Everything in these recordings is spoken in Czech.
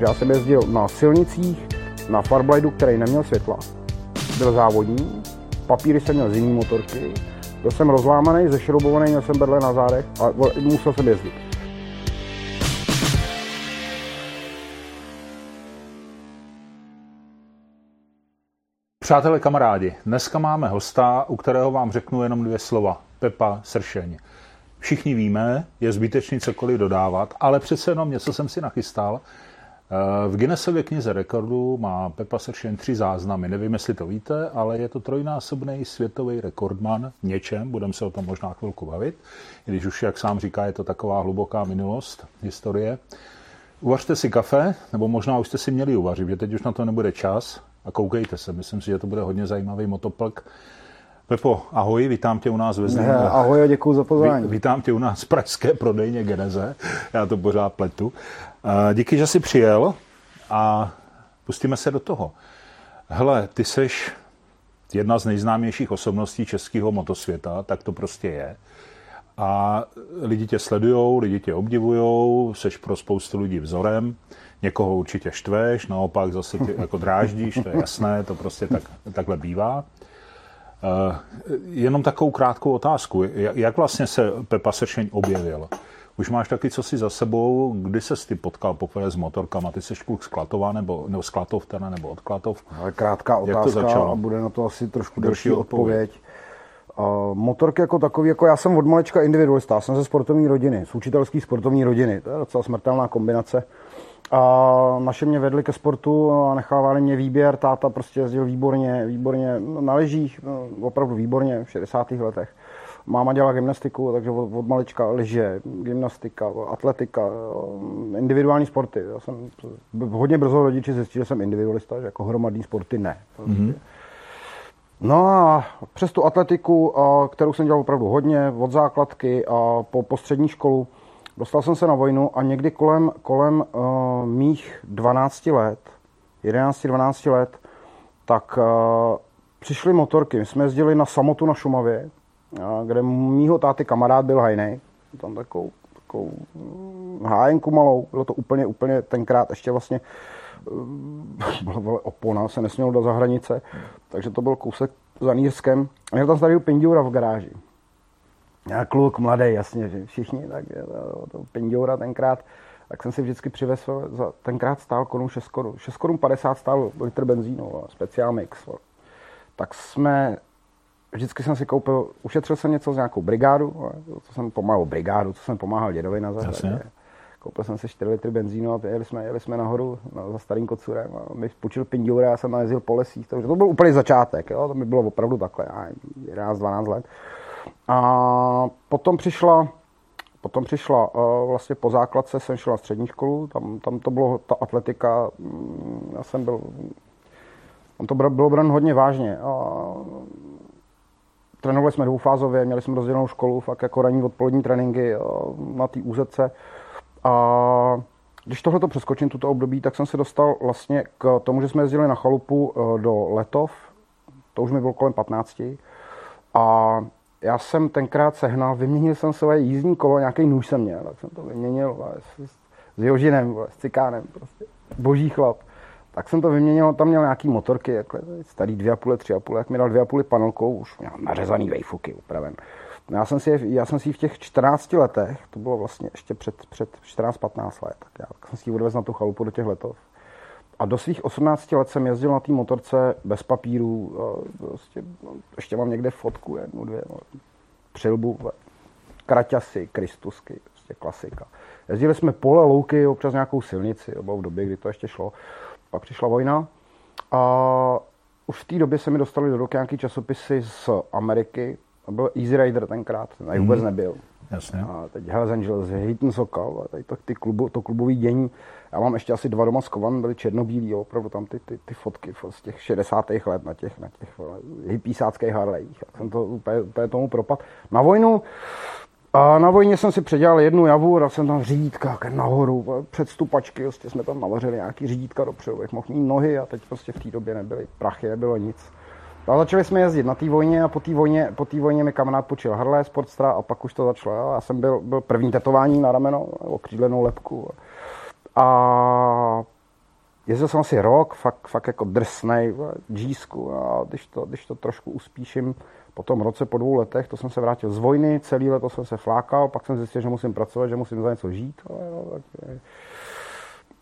Takže já jsem jezdil na silnicích, na Farblidu, který neměl světla, byl závodní, papíry jsem měl z jiný motorky, byl jsem rozlámaný, zešroubovaný, měl jsem berle na zádech a musel jsem jezdit. Přátelé, kamarádi, dneska máme hosta, u kterého vám řeknu jenom dvě slova. Pepa Sršeň. Všichni víme, je zbytečný cokoliv dodávat, ale přece jenom něco jsem si nachystal. V Guinnessově knize rekordů má Pepa Sršen tři záznamy. Nevím, jestli to víte, ale je to trojnásobný světový rekordman v něčem. Budeme se o tom možná chvilku bavit. I když už, jak sám říká, je to taková hluboká minulost historie. Uvařte si kafe, nebo možná už jste si měli uvařit, že teď už na to nebude čas. A koukejte se, myslím si, že to bude hodně zajímavý motoplk. Pepo, ahoj, vítám tě u nás ve Zlíně. Ahoj a děkuji za pozvání. Vítám tě u nás v pražské prodejně Geneze. Já to pořád pletu. Díky, že jsi přijel a pustíme se do toho. Hele, ty seš jedna z nejznámějších osobností českého motosvěta, tak to prostě je. A lidi tě sledujou, lidi tě obdivují, seš pro spoustu lidí vzorem. Někoho určitě štveš, naopak zase ty jako dráždíš, to je jasné, to prostě tak, takhle bývá. Uh, jenom takovou krátkou otázku. Jak vlastně se Pepa Sršeň objevil? Už máš taky co si za sebou, kdy se ty potkal poprvé s motorkama? Ty jsi kluk z Klatova, nebo, nebo z Klatov teda, nebo od Klatov? Ale krátká otázka a bude na to asi trošku delší odpověď. odpověď. Uh, motorky jako takový, jako já jsem od malečka individualista, já jsem ze sportovní rodiny, z učitelské sportovní rodiny, to je docela smrtelná kombinace. A naše mě vedli ke sportu a nechávali mě výběr, táta prostě jezdil výborně, výborně na ležích, no, opravdu výborně v 60. letech. Máma dělala gymnastiku, takže od, od malička leže, gymnastika, atletika, individuální sporty. Já jsem hodně brzo rodiči zjistil, že jsem individualista, že jako hromadní sporty ne. Mm-hmm. No a přes tu atletiku, kterou jsem dělal opravdu hodně, od základky a po, po střední školu, dostal jsem se na vojnu a někdy kolem, kolem uh, mých 12 let, 11-12 let, tak uh, přišly motorky. My jsme jezdili na samotu na Šumavě, uh, kde mýho táty kamarád byl hajnej, tam takovou, takovou uh, hájenku malou, bylo to úplně, úplně tenkrát ještě vlastně byla opona, se nesmělo do zahranice, takže to byl kousek za Nýrskem. A měl tam starý Pindiura v garáži. Já kluk, mladý, jasně, že všichni, tak to, to Pindiura tenkrát, tak jsem si vždycky přivezl, za, tenkrát stál korun 6 korun, 6 korun 50 stál litr benzínu, speciál mix. Tak jsme, vždycky jsem si koupil, ušetřil jsem něco z nějakou brigádu, co jsem pomáhal brigádu, co jsem pomáhal dědovi na zahradě. Koupil jsem si 4 litry benzínu a jeli jsme, jeli jsme nahoru na, za starým kocurem a mi půjčil Pindiura, já jsem najezdil po lesích, takže to byl úplně začátek, jo? to mi bylo opravdu takhle, 11-12 let. A potom přišla, potom přišla uh, vlastně po základce jsem šel na střední školu, tam, tam to bylo ta atletika, mm, já jsem byl, tam to bylo bran hodně vážně. A, trénovali jsme dvoufázově, měli jsme rozdělenou školu, fakt jako ranní odpolední tréninky na té úzetce. A když tohle to přeskočím, tuto období, tak jsem se dostal vlastně k tomu, že jsme jezdili na chalupu e, do Letov, to už mi bylo kolem 15. A já jsem tenkrát sehnal, vyměnil jsem své jízdní kolo, nějaký nůž jsem měl, tak jsem to vyměnil s, s Jožinem, s Cikánem, prostě boží chlap. Tak jsem to vyměnil, tam měl nějaký motorky, jakhle, starý 2,5, 3,5, jak mi dal 2,5 panelkou, už měl nařezaný vejfuky upraven. Já jsem, si, já jsem si v těch 14 letech, to bylo vlastně ještě před, před 14-15 let, tak já jsem si ji odvezl na tu chalupu do těch letov. A do svých 18 let jsem jezdil na té motorce bez papíru. Prostě, no, ještě mám někde fotku, jednu, dvě. No, přilbu, kraťasy, kristusky, prostě klasika. Jezdili jsme pole, louky, občas nějakou silnici, bylo v době, kdy to ještě šlo. Pak přišla vojna a už v té době se mi dostali do ruky nějaký časopisy z Ameriky. To byl Easy Rider tenkrát, ten vůbec nebyl. Jasně. A teď Hells Angels, Hitton Sokal, a tady to, ty klubu, to klubový dění. Já mám ještě asi dva doma skovan, byly černobílí, opravdu tam ty, ty, ty fotky z těch 60. let na těch, na těch hypísáckých Harlejích. Jsem to úplně, úplně tomu propad. Na vojnu a na vojně jsem si předělal jednu javu, a jsem tam řídítka nahoru, před stupačky, prostě jsme tam navařili nějaký řídítka dopředu, bych mohl mít nohy a teď prostě v té době nebyly prachy, nebylo nic. A začali jsme jezdit na té vojně a po té vojně, po té vojně mi kamarád počil Harley Sportstra a pak už to začalo. Já jsem byl, byl první tetování na rameno, okřídlenou lepku. A jezdil jsem asi rok, fakt, fakt jako drsnej, džísku, a když to, když to trošku uspíším, po tom roce, po dvou letech, to jsem se vrátil z vojny, celý leto jsem se flákal, pak jsem zjistil, že musím pracovat, že musím za něco žít. Ale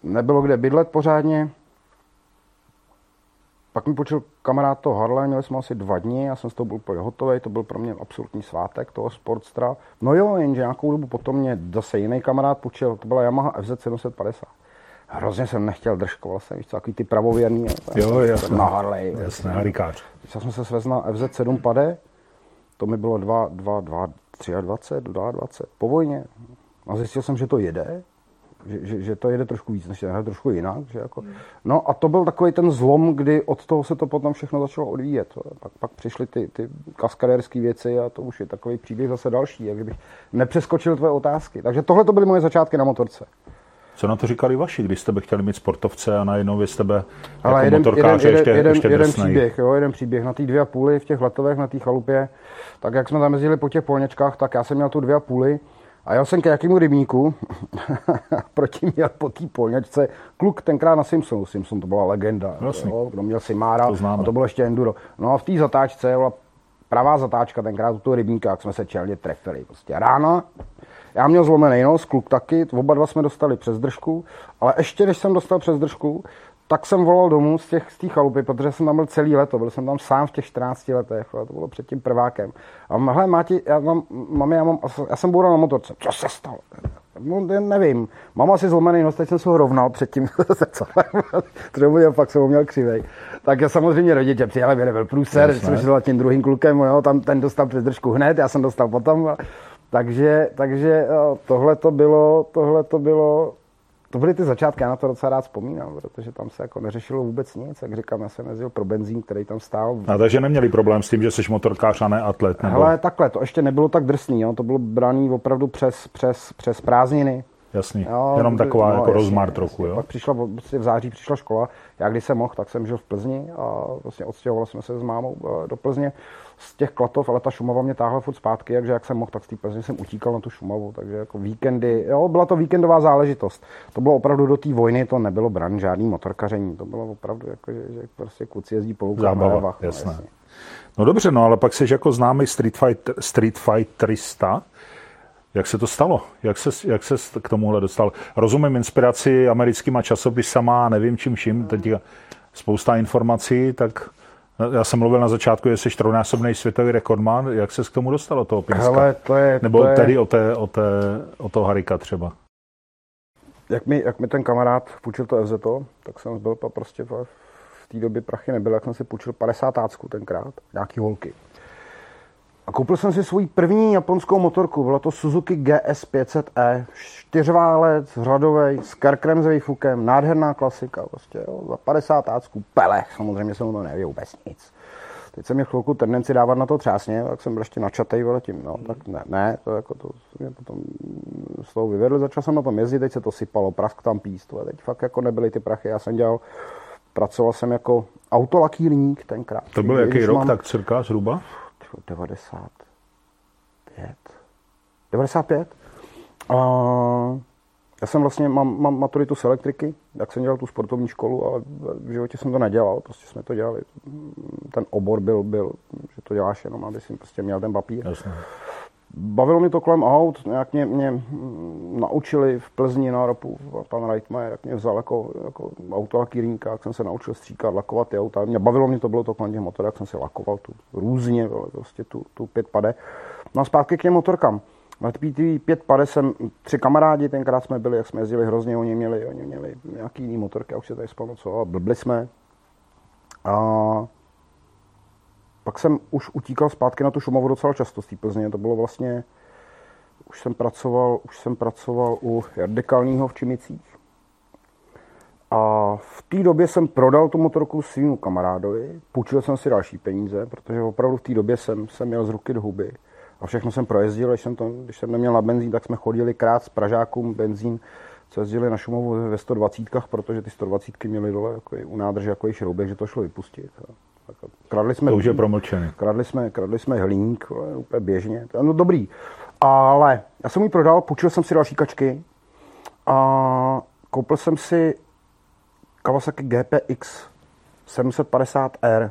nebylo kde bydlet pořádně. Pak mi počil kamarád to Harley, měli jsme asi dva dny, já jsem z toho byl úplně hotový, to byl pro mě absolutní svátek toho Sportstra. No jo, jenže nějakou dobu potom mě zase jiný kamarád počil, to byla Yamaha FZ 750. Hrozně jsem nechtěl držkoval jsem, víš co, takový ty pravověrný. Jo, jasně. Na Harley. Jasně, harikář. Já jsem se svezl na FZ 7 pade, to mi bylo 2, 2, 2, 23, 22, po vojně. A zjistil jsem, že to jede, že, že, že to jede trošku víc, než jede trošku jinak. Že jako. No a to byl takový ten zlom, kdy od toho se to potom všechno začalo odvíjet. Pak, pak přišly ty, ty kaskadérské věci a to už je takový příběh zase další, jak bych nepřeskočil tvoje otázky. Takže tohle to byly moje začátky na motorce. Co na to říkali vaši, když jste by chtěli mít sportovce a najednou vy jste by jako jeden, motorkář jeden, ještě, jeden, ještě jeden příběh, jo, jeden příběh. Na té dvě a půli v těch letovech, na té chalupě, tak jak jsme tam jezdili po těch polněčkách, tak já jsem měl tu dvě a půli a jel jsem k jakému rybníku, proti měl po té polněčce kluk tenkrát na Simpsonu. Simpson to byla legenda. Jo, kdo měl Simára, a to bylo ještě enduro. No a v té zatáčce byla pravá zatáčka tenkrát u toho rybníka, jak jsme se čelně trefili. Prostě ráno, já měl zlomený nos, kluk taky, oba dva jsme dostali přes držku, ale ještě než jsem dostal přes držku, tak jsem volal domů z těch z té chalupy, protože jsem tam byl celý leto, byl jsem tam sám v těch 14 letech, to bylo před tím prvákem. A hele, Máti, já mám, mami, já, mám, já jsem boural na motorce, co se stalo? No, nevím, mám asi zlomený nos, teď jsem se ho rovnal předtím, třeba fakt jsem ho měl křivej. Tak já samozřejmě rodiče přijeli, mě nebyl průser, jsem šel tím druhým klukem, jo, tam ten dostal přes držku hned, já jsem dostal potom. Takže, takže tohle to bylo, tohle to bylo to byly ty začátky, já na to docela rád vzpomínám, protože tam se jako neřešilo vůbec nic, jak říkám, já jsem jezdil pro benzín, který tam stál. A takže neměli problém s tím, že jsi motorkář a ne atlet? Nebo... Hele, takhle, to ještě nebylo tak drsný, jo? to bylo braný opravdu přes, přes, přes prázdniny, Jasný, jo, jenom taková no, jako jasný, rozmar trochu, jo? Pak přišla, vlastně v září přišla škola, já když jsem mohl, tak jsem žil v Plzni a vlastně odstěhoval jsme se s mámou eh, do Plzně z těch klatov, ale ta Šumava mě táhla furt zpátky, takže jak jsem mohl, tak z té Plzně jsem utíkal na tu Šumavu, takže jako víkendy, jo, byla to víkendová záležitost. To bylo opravdu do té vojny, to nebylo bran, žádný motorkaření, to bylo opravdu jako, že, že prostě kluci jezdí po loukách Zábava, jasné. No, no dobře, no ale pak jsi jako známý street, fight, street fighterista, jak se to stalo? Jak se, jak se k tomuhle dostal? Rozumím inspiraci americkýma časopisama, nevím čím vším, teď spousta informací, tak já jsem mluvil na začátku, že jsi trojnásobný světový rekordman. Jak se k tomu dostalo toho Pinska? Hele, to je, Nebo to je... tedy o, té, o, té, o toho Harika třeba? Jak mi, jak mi ten kamarád půjčil to FZ, tak jsem byl prostě v, v té době prachy nebyl, jak jsem si půjčil 50 tácku tenkrát, nějaký holky. A koupil jsem si svůj první japonskou motorku, byla to Suzuki GS 500e, čtyřválec, řadový, s karkrem s výfukem, nádherná klasika, prostě, jo, za 50 tácků, pelech, samozřejmě jsem to nevěděl vůbec nic. Teď jsem měl chvilku tendenci dávat na to třásně, tak jsem byl ještě načatej, vole, tím, no, tak ne, ne, to jako to mě potom z toho vyvedl, začal jsem na tom jezdit, teď se to sypalo, prask tam píst, a teď fakt jako nebyly ty prachy, já jsem dělal, pracoval jsem jako autolakýrník tenkrát. To byl jaký rok, mám, tak cirka zhruba? 95. 95. A já jsem vlastně, mám, mám maturitu z elektriky, jak jsem dělal tu sportovní školu, ale v životě jsem to nedělal, prostě jsme to dělali. Ten obor byl, byl že to děláš jenom, aby si prostě měl ten papír. Jasně. Bavilo mě to kolem aut, nějak mě, mě naučili v Plzni na ropu, pan Reitmeier, jak mě vzal jako, jako autolakýrníka, jak jsem se naučil stříkat, lakovat ty auta. Mě bavilo mě to, bylo to kolem těch motorů, jak jsem si lakoval tu různě, prostě tu, tu pět pade. No a zpátky k těm motorkám. Na PTV 5 pade jsem, tři kamarádi, tenkrát jsme byli, jak jsme jezdili hrozně, oni měli, oni měli nějaký jiný motorky, já už se tady spomenu co, a blbli jsme. A pak jsem už utíkal zpátky na tu Šumavu docela často z té Plzně. To bylo vlastně, už jsem pracoval, už jsem pracoval u Jardekalního v Čimicích. A v té době jsem prodal tu motorku svým kamarádovi, půjčil jsem si další peníze, protože opravdu v té době jsem, jsem měl z ruky do huby. A všechno jsem projezdil, když jsem, to, když jsem neměl na benzín, tak jsme chodili krát s Pražákům benzín, co jezdili na Šumovu ve 120, protože ty 120 měly dole jako u nádrže jako šroubek, že to šlo vypustit. Kradli jsme, to už je promlčený. Kradli jsme, kradli jsme hliník, úplně běžně. No dobrý. Ale já jsem ji prodal, půjčil jsem si další kačky a koupil jsem si Kawasaki GPX 750R.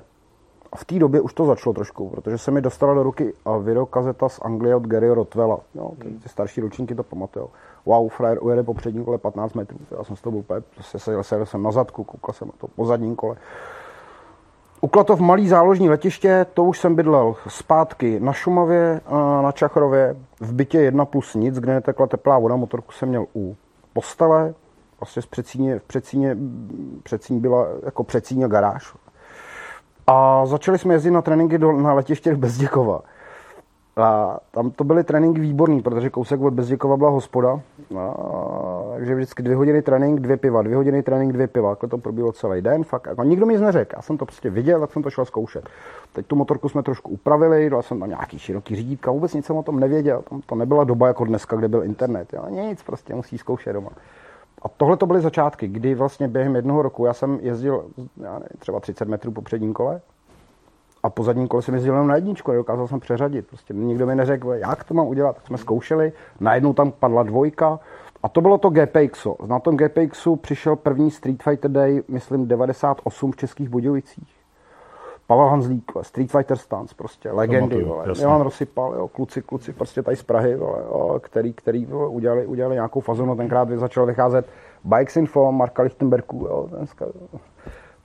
A v té době už to začalo trošku, protože se mi dostala do ruky videokazeta z Anglie od Gary Rotwella. No, ty, ty starší ročníky to pamatují. Wow, frajer ujede po předním kole 15 metrů. Já jsem z toho byl úplně, se seděl jsem na zadku, koukal jsem na to po zadním kole. Uklatov malý záložní letiště, to už jsem bydlel zpátky na Šumavě, na Čachrově, v bytě 1 plus nic, kde netekla teplá voda, motorku jsem měl u postele, vlastně v Přecíně, v Přecíně, Přecíně byla jako Přecíně garáž. A začali jsme jezdit na tréninky do, na letiště Bezděkova. A tam to byly tréninky výborný, protože kousek od Bezděkova byla hospoda. A, takže vždycky dvě hodiny trénink, dvě piva, dvě hodiny trénink, dvě piva. Takhle to probíhalo celý den. Fakt, jako nikdo mi nic neřekl. Já jsem to prostě viděl, tak jsem to šel zkoušet. Teď tu motorku jsme trošku upravili, dal jsem tam nějaký široký řídítka, vůbec nic jsem o tom nevěděl. Tam to nebyla doba jako dneska, kde byl internet. Jo. Nic, prostě musí zkoušet doma. A tohle to byly začátky, kdy vlastně během jednoho roku já jsem jezdil já nevím, třeba 30 metrů po předním kole, a po zadním kole jsem jezdil jenom na jedničku, dokázal jsem přeřadit. Prostě nikdo mi neřekl, jak to mám udělat. Tak jsme zkoušeli, najednou tam padla dvojka a to bylo to GPX. Na tom GPXu přišel první Street Fighter Day, myslím 98 v Českých Budějovicích. Pavel Hanzlík, Street Fighter Stance, prostě legendy, vole. Milan rozsypal, jo, kluci, kluci, prostě tady z Prahy, vole, jo, který, který vole, udělali, udělali nějakou fazonu, tenkrát začal vycházet Bikes Info, Marka Lichtenbergu, jo, dneska, jo.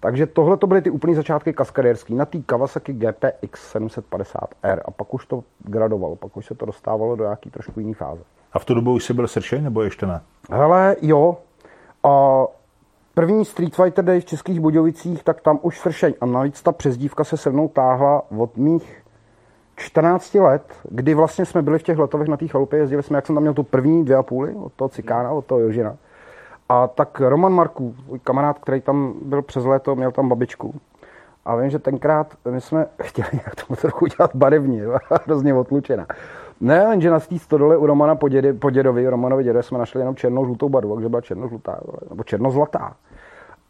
Takže tohle to byly ty úplné začátky kaskadérský na té Kawasaki GPX 750R a pak už to gradovalo, pak už se to dostávalo do nějaký trošku jiný fáze. A v tu dobu už jsi byl sršej, nebo ještě ne? Hele, jo. A první Street Fighter Day v Českých Budějovicích, tak tam už sršeň. A navíc ta přezdívka se se mnou táhla od mých 14 let, kdy vlastně jsme byli v těch letových na té chalupě, jezdili jsme, jak jsem tam měl tu první dvě a půly, od toho Cikána, od toho Jožina. A tak Roman Marků, můj kamarád, který tam byl přes léto, měl tam babičku. A vím, že tenkrát my jsme chtěli nějak tomu trochu udělat barevně, hrozně otlučená. Ne, jenže na té stodole u Romana po, dědy, po dědovi, Romanovi dědovi, jsme našli jenom černou žlutou barvu, takže byla černožlutá, nebo černozlatá.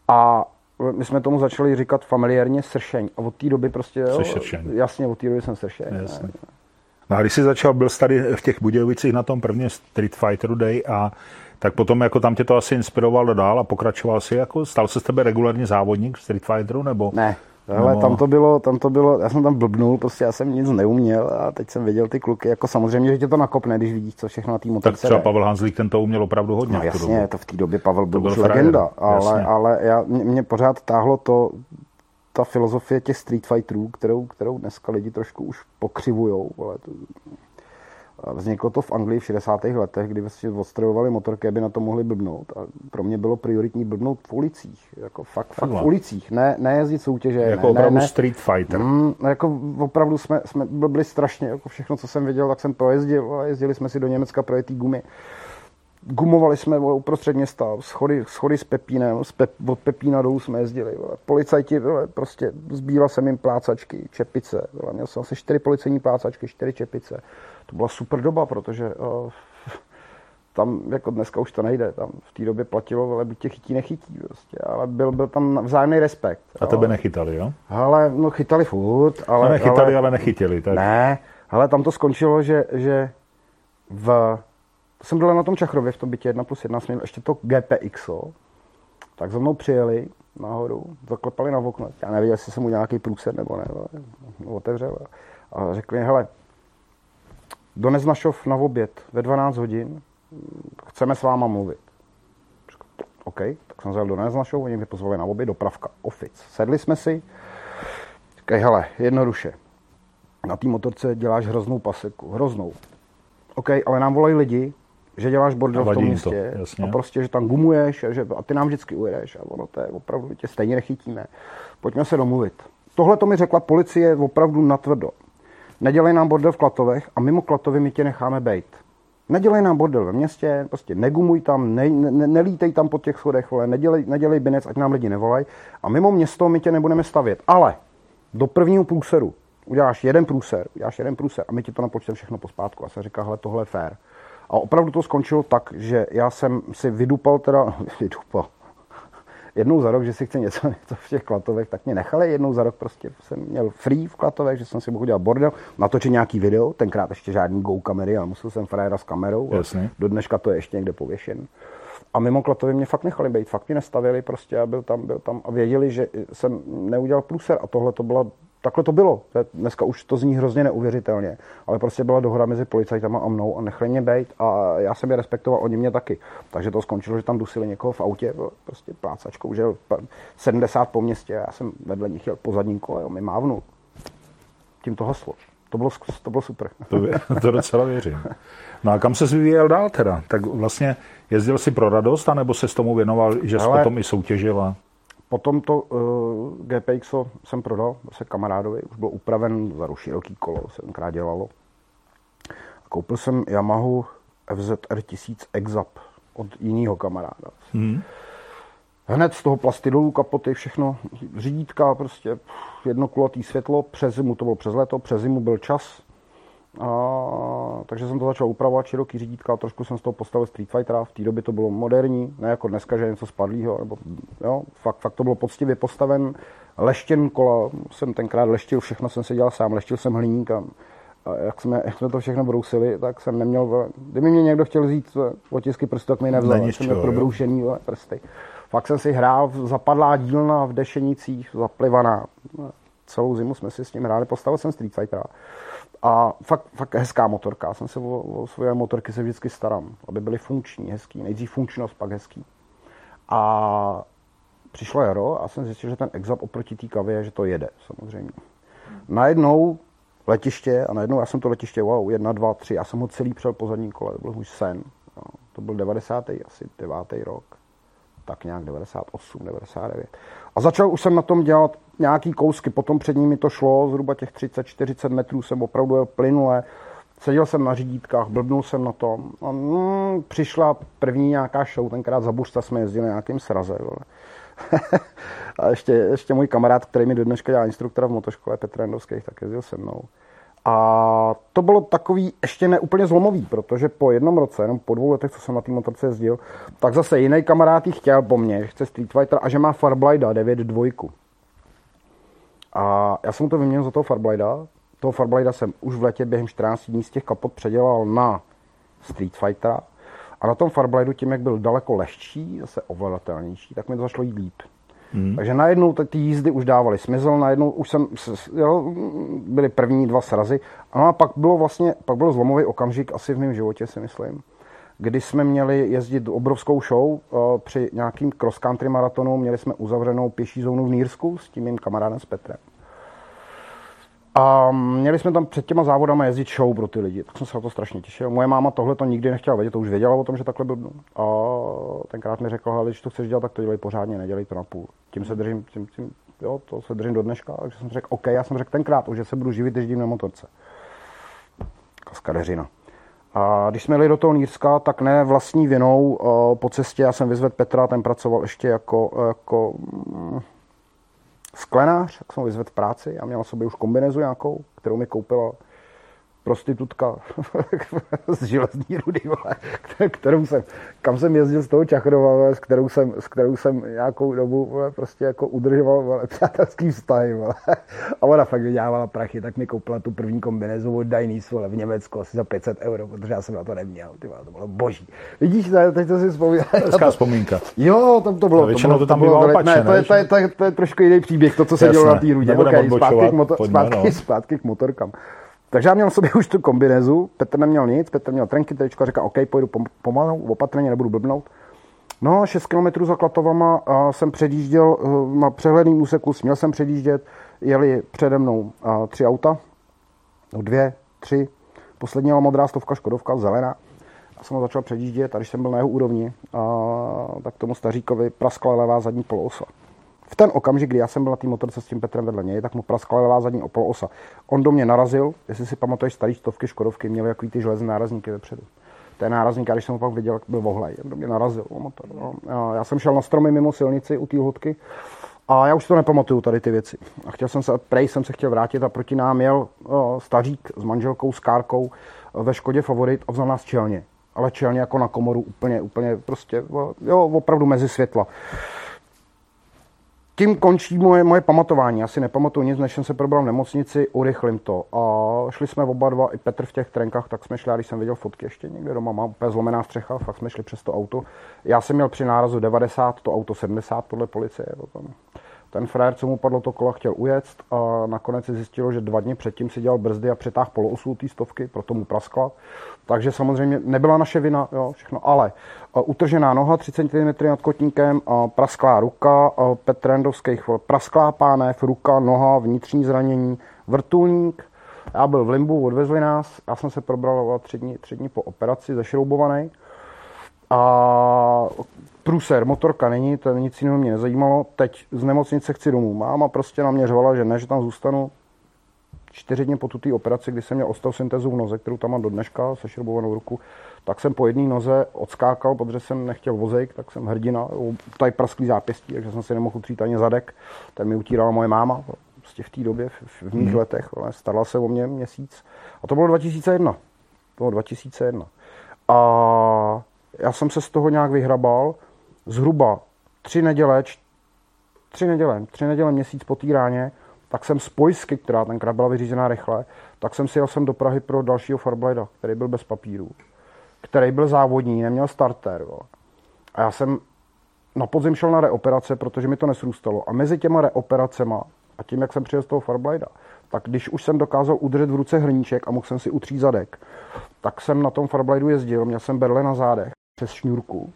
A my jsme tomu začali říkat familiárně sršeň. A od té doby prostě, jo, jasně, od té doby jsem sršeň. Jasně. No a když jsi začal, byl jsi tady v těch Budějovicích na tom prvním Street Fighteru Day a tak potom jako tam tě to asi inspirovalo dál a pokračoval si, jako stal se z tebe regulární závodník v Street Fighteru, nebo? Ne, ale tam to bylo, tam to bylo, já jsem tam blbnul, prostě já jsem nic neuměl a teď jsem viděl ty kluky, jako samozřejmě, že tě to nakopne, když vidíš, co všechno na té motorce. Tak třeba Pavel Hanzlík, ten to uměl opravdu hodně. No jasně, to v té době Pavel byl, byl už legenda, ale, ale já, mě, mě, pořád táhlo to, ta filozofie těch Street Fighterů, kterou, kterou dneska lidi trošku už pokřivujou, ale to, Vzniklo to v Anglii v 60. letech, kdy vlastně odstrojovali motorky, aby na to mohli blbnout. A pro mě bylo prioritní blbnout v ulicích. Jako fakt, fakt v ulicích, ne, ne jezdit soutěže. Jako ne, opravdu ne, street fighter. Mm, jako opravdu jsme, jsme byli strašně, jako všechno, co jsem viděl, tak jsem projezdil. A jezdili jsme si do Německa projetý gumy. Gumovali jsme uprostřed města, schody, schody s Pepínem, z Pep, od Pepína dolů jsme jezdili. Vole. Policajti, vole, prostě zbíral jsem jim plácačky, čepice. Vole. Měl jsem asi čtyři policejní plácačky, čtyři čepice to byla super doba, protože uh, tam jako dneska už to nejde, tam v té době platilo, ale buď tě chytí, nechytí prostě, ale byl, byl tam vzájemný respekt. A tebe nechytali, jo? Ale, no chytali furt, ale... No, nechytali, ale, ale nechytili. Tak... Ne, ale tam to skončilo, že, že v... To jsem byl na tom Čachrově v tom bytě 1 plus 1, jsem měl ještě to GPX, tak za mnou přijeli nahoru, zaklepali na okno, já nevěděl, jestli jsem mu nějaký průsed nebo ne, ale otevřel a řekli, hele, do Neznašov na oběd ve 12 hodin, chceme s váma mluvit. OK, tak jsem zjel do Neznašov, oni mě pozvali na oběd, dopravka, ofic. Sedli jsme si, říkají, hele, jednoduše, na té motorce děláš hroznou paseku, hroznou. OK, ale nám volají lidi, že děláš bordel v tom městě to, a prostě, že tam gumuješ a, že, a ty nám vždycky ujedeš a ono to je opravdu, tě stejně nechytíme. Pojďme se domluvit. Tohle to mi řekla policie opravdu natvrdo. Nedělej nám bordel v Klatovech a mimo Klatovy my tě necháme bejt. Nedělej nám bordel ve městě, prostě negumuj tam, ne, ne, nelítej tam po těch schodech, vole, nedělej, nedělej binec, ať nám lidi nevolají. A mimo město my tě nebudeme stavět. Ale do prvního průseru uděláš jeden průser, uděláš jeden průser a my ti to napočteme všechno pospátku. A se říká, hele, tohle je fér. A opravdu to skončilo tak, že já jsem si vydupal, teda vydupal, jednou za rok, že si chce něco, něco v těch klatovech, tak mě nechali jednou za rok prostě jsem měl free v klatovech, že jsem si mohl dělat bordel, natočit nějaký video, tenkrát ještě žádný go kamery, ale musel jsem frajera s kamerou. Jasně. Do dneška to je ještě někde pověšen. A mimo Klatovy mě fakt nechali být, fakt mě nestavili prostě a byl tam, byl tam a věděli, že jsem neudělal průser a tohle to byla takhle to bylo. Dneska už to zní hrozně neuvěřitelně, ale prostě byla dohoda mezi policajtama a mnou a nechali mě být a já jsem je respektoval, oni mě taky. Takže to skončilo, že tam dusili někoho v autě, prostě plácačkou, že 70 po městě, já jsem vedle nich jel po zadním kole, mi mávnul. Tím to haslo. To bylo, to bylo super. To, to docela věřím. No a kam se vyvíjel dál teda? Tak vlastně jezdil si pro radost, anebo se s tomu věnoval, že jsi potom i soutěžil? Potom to uh, eh, GPX jsem prodal se kamarádovi, už byl upraven za široký kolo, sedmkrát dělalo. A koupil jsem Yamahu FZR 1000 Exap od jiného kamaráda. Hmm. Hned z toho plastidolu, kapoty, všechno, řídítka, prostě jednokulatý světlo, přes zimu, to bylo přes léto, přes zimu byl čas, a, takže jsem to začal upravovat, široký řídítka, trošku jsem z toho postavil Street Fightera, v té době to bylo moderní, ne jako dneska, že je něco spadlého, nebo jo, fakt, fakt to bylo poctivě postaven. Leštěn kola jsem tenkrát leštil, všechno jsem si dělal sám, leštil jsem hliník a, a jak, jsme, jak jsme to všechno brousili, tak jsem neměl, kdyby mě někdo chtěl vzít otisky prstů, tak mi nevzal, Není jsem měl probroušený prsty. Fakt jsem si hrál v zapadlá dílna v Dešenicích, zaplivaná. Celou zimu jsme si s tím hráli, postavil jsem Street Fightera. A fakt, fakt hezká motorka. Já jsem se o, o svoje motorky se vždycky starám, aby byly funkční, hezký. Nejdřív funkčnost, pak hezký. A přišlo jaro a jsem zjistil, že ten Exap oproti té kavě, že to jede samozřejmě. Najednou letiště a najednou já jsem to letiště, wow, jedna, dva, tři, já jsem ho celý přel po zadní kole, to byl můj sen. No, to byl 90. asi 9. rok, tak nějak 98, 99. A začal už jsem na tom dělat nějaký kousky, potom před nimi to šlo, zhruba těch 30-40 metrů jsem opravdu jel plynule, seděl jsem na řídítkách, blbnul jsem na tom. A mm, přišla první nějaká show, tenkrát za Buřta jsme jezdili nějakým sraze. a ještě, ještě můj kamarád, který mi do dneška dělá instruktora v motoškole, Petr Endovský, tak jezdil se mnou. A to bylo takový ještě neúplně zlomový, protože po jednom roce, jenom po dvou letech, co jsem na té motorce jezdil, tak zase jiný kamarád chtěl po mně, chce Street Fighter a že má Farblida 9.2. A já jsem to vyměnil za toho Farblida. Toho Farblida jsem už v letě během 14 dní z těch kapot předělal na Street Fightera. A na tom Farblidu tím, jak byl daleko lehčí, zase ovladatelnější, tak mi to zašlo jít líp. Hmm. Takže najednou ty jízdy už dávaly smysl, najednou už jsem, jo, byly první dva srazy. A pak bylo vlastně, pak byl zlomový okamžik asi v mém životě, si myslím, kdy jsme měli jezdit obrovskou show uh, při nějakým cross country maratonu, měli jsme uzavřenou pěší zónu v Nírsku s tím mým kamarádem s Petrem. A měli jsme tam před těma závodama jezdit show pro ty lidi, tak jsem se na to strašně těšil. Moje máma tohle to nikdy nechtěla vědět, to už věděla o tom, že takhle blbnu. A tenkrát mi řekla, když to chceš dělat, tak to dělej pořádně, nedělej to na půl. Tím se držím, tím, tím, jo, to se držím do dneška, takže jsem řekl, OK, já jsem řekl tenkrát už, že se budu živit, jezdím na motorce. Kaskadeřina. A když jsme jeli do toho Nýrska, tak ne vlastní vinou po cestě, já jsem vyzvedl Petra, ten pracoval ještě jako, jako mm, sklenář, tak jsem ho vyzvedl v práci a měl na sobě už kombinezu nějakou, kterou mi koupila prostitutka z železní rudy, kterou jsem, kam jsem jezdil z toho Čachrova, s kterou jsem, s kterou jsem nějakou dobu prostě jako udržoval vole, přátelský vztahy. Vole. A ona fakt vydělávala prachy, tak mi koupila tu první kombinézu od Dainese vole, v Německu asi za 500 euro, protože já jsem na to neměl. Ty vole, to bylo boží. Vidíš, teď to si vzpomínám. Hezká vzpomínka. Jo, tam to bylo. většinou to, tam bylo, opačně, ne, to, je, to, je, to, je, to, je, trošku jiný příběh, to, co se dělo na té rudě. Okay, zpátky, k motor, zpátky, no. zpátky k motorkám. Takže já měl v sobě už tu kombinézu, Petr neměl nic, Petr měl trenky, tričko a říkal, OK, pojedu pomalu, opatrně, nebudu blbnout. No, 6 km za Klatovama a jsem předjížděl eh, na přehledný úseku, směl jsem předjíždět, jeli přede mnou a, tři auta, no dvě, tři, poslední jela modrá stovka, Škodovka, zelená. A jsem ho začal předjíždět a když jsem byl na jeho úrovni, a, tak tomu staříkovi praskla levá zadní poloosa v ten okamžik, kdy já jsem byl na té motorce s tím Petrem vedle něj, tak mu praskla levá zadní opolosa. On do mě narazil, jestli si pamatuješ, starý stovky Škodovky měly takový ty železné nárazníky vepředu. Ten nárazník, když jsem ho pak viděl, byl vohlej, do mě narazil o motor. No. Já jsem šel na stromy mimo silnici u té hodky a já už to nepamatuju tady ty věci. A chtěl jsem se, prej jsem se chtěl vrátit a proti nám jel o, stařík s manželkou, s kárkou ve Škodě Favorit a vzal nás čelně. Ale čelně jako na komoru úplně, úplně prostě, jo, opravdu mezi světla. Tím končí moje, moje pamatování. Já si nepamatuju nic, než jsem se probral v nemocnici, urychlím to. A šli jsme oba dva, i Petr v těch trenkách, tak jsme šli, a když jsem viděl fotky ještě někde doma, mám úplně zlomená střecha, fakt jsme šli přes to auto. Já jsem měl při nárazu 90, to auto 70 podle policie. Potom. Ten frajer, co mu padlo to kola, chtěl ujet a nakonec se zjistilo, že dva dny předtím si dělal brzdy a přetáhl poloosu té stovky, proto mu praskla. Takže samozřejmě nebyla naše vina, jo, všechno, ale utržená noha 30 cm nad kotníkem, prasklá ruka, Petrendovských prasklá pánev, ruka, noha, vnitřní zranění, vrtulník. Já byl v limbu, odvezli nás, já jsem se probral tři dny, tři dny po operaci, zešroubovaný. A průser, motorka není, to nic jiného mě nezajímalo. Teď z nemocnice chci domů. Máma prostě na mě řvala, že ne, že tam zůstanu. Čtyři dny po tuto operaci, kdy jsem měl osteosyntézu v noze, kterou tam mám do dneška, se šroubovanou ruku, tak jsem po jedné noze odskákal, protože jsem nechtěl vozejk, tak jsem hrdina, tady prasklý zápěstí, takže jsem si nemohl utřít ani zadek. Ten mi utírala moje máma, prostě v té době, v, v mých hmm. letech, ale starala se o mě měsíc. A to bylo 2001. To bylo 2001. A já jsem se z toho nějak vyhrabal, zhruba tři neděle, tři neděle, tři neděle měsíc po té ráně, tak jsem z pojistky, která tenkrát byla vyřízená rychle, tak jsem si jel sem do Prahy pro dalšího Farblada, který byl bez papíru, který byl závodní, neměl starter. Jo. A já jsem na podzim šel na reoperace, protože mi to nesrůstalo. A mezi těma reoperacema a tím, jak jsem přijel z toho Farblada, tak když už jsem dokázal udržet v ruce hrníček a mohl jsem si utřít zadek, tak jsem na tom Farbladu jezdil, měl jsem berle na zádech přes šňůrku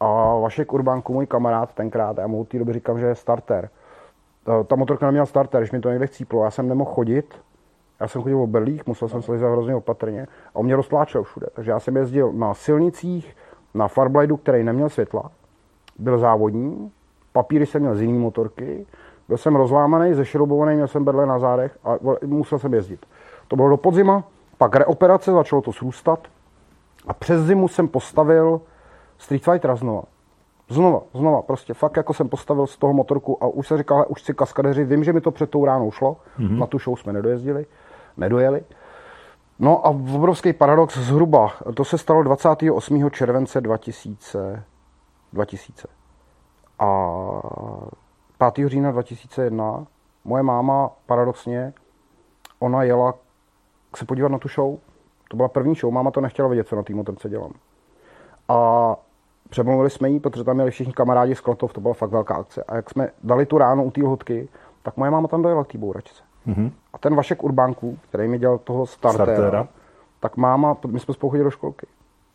a Vašek Urbánku, můj kamarád tenkrát, já mu té doby říkám, že je starter. Ta motorka neměla starter, když mi to někde chcíplo, já jsem nemohl chodit, já jsem chodil v berlích, musel jsem se lizat hrozně opatrně a on mě roztláčel všude. Takže já jsem jezdil na silnicích, na Farbladu, který neměl světla, byl závodní, papíry jsem měl z jiný motorky, byl jsem rozlámaný, zešroubovaný, měl jsem berle na zádech a musel jsem jezdit. To bylo do podzima, pak reoperace, začalo to srůstat a přes zimu jsem postavil Street Fighter znova. Znova, znova, prostě fakt jako jsem postavil z toho motorku a už se říkal, už si kaskadeři, vím, že mi to před tou ránou šlo, mm-hmm. na tu show jsme nedojezdili, nedojeli. No a obrovský paradox zhruba, to se stalo 28. července 2000, 2000. A 5. října 2001 moje máma paradoxně, ona jela se podívat na tu show. To byla první show, máma to nechtěla vědět, co na té motorce dělám. A Přemluvili jsme jí, protože tam měli všichni kamarádi z Klatov, to byla fakt velká akce. A jak jsme dali tu ráno u té lhotky, tak moje máma tam dojela k té bouračce. Mm-hmm. A ten Vašek Urbánku, který mi dělal toho startéra, startéra, tak máma, my jsme spolu chodili do školky.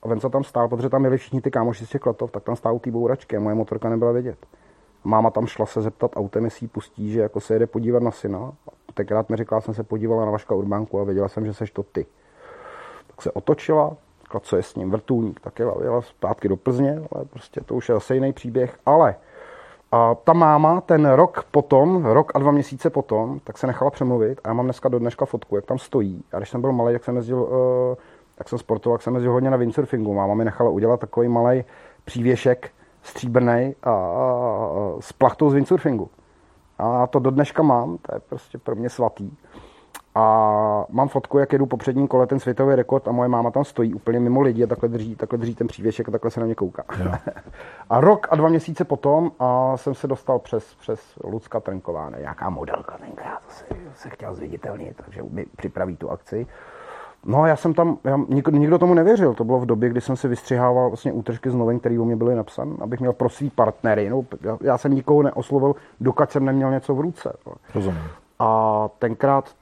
A Venca tam stál, protože tam měli všichni ty kámoši z těch Klatov, tak tam stál u té bouračky a moje motorka nebyla vidět. Máma tam šla se zeptat autem, jestli pustí, že jako se jede podívat na syna. A tenkrát mi říkala, jsem se podívala na Vaška Urbánku a věděla jsem, že seš to ty. Tak se otočila, říkala, co je s ním, vrtulník, tak jela, jela zpátky do Plzně, ale prostě to už je zase jiný příběh, ale a ta máma ten rok potom, rok a dva měsíce potom, tak se nechala přemluvit a já mám dneska do dneška fotku, jak tam stojí. A když jsem byl malý, jak jsem jezdil, uh, jak jsem sportoval, jak jsem jezdil hodně na windsurfingu. Máma mi nechala udělat takový malý přívěšek stříbrný a, a, a, s plachtou z windsurfingu. A to do dneška mám, to je prostě pro mě svatý. A mám fotku, jak jedu po předním kole ten světový rekord a moje máma tam stojí úplně mimo lidi a takhle drží, takhle drží ten přívěšek a takhle se na mě kouká. a rok a dva měsíce potom a jsem se dostal přes, přes Lucka Trnková, nějaká modelka tenkrát, to se, se chtěl zviditelnit, takže mi připraví tu akci. No já jsem tam, já, nikdo, nikdo tomu nevěřil, to bylo v době, kdy jsem si vystřihával vlastně útržky z novin, které u mě byly napsané, abych měl pro svý partnery. No, já, já jsem nikoho neoslovil, dokud jsem neměl něco v ruce. Rozumím. A tenkrát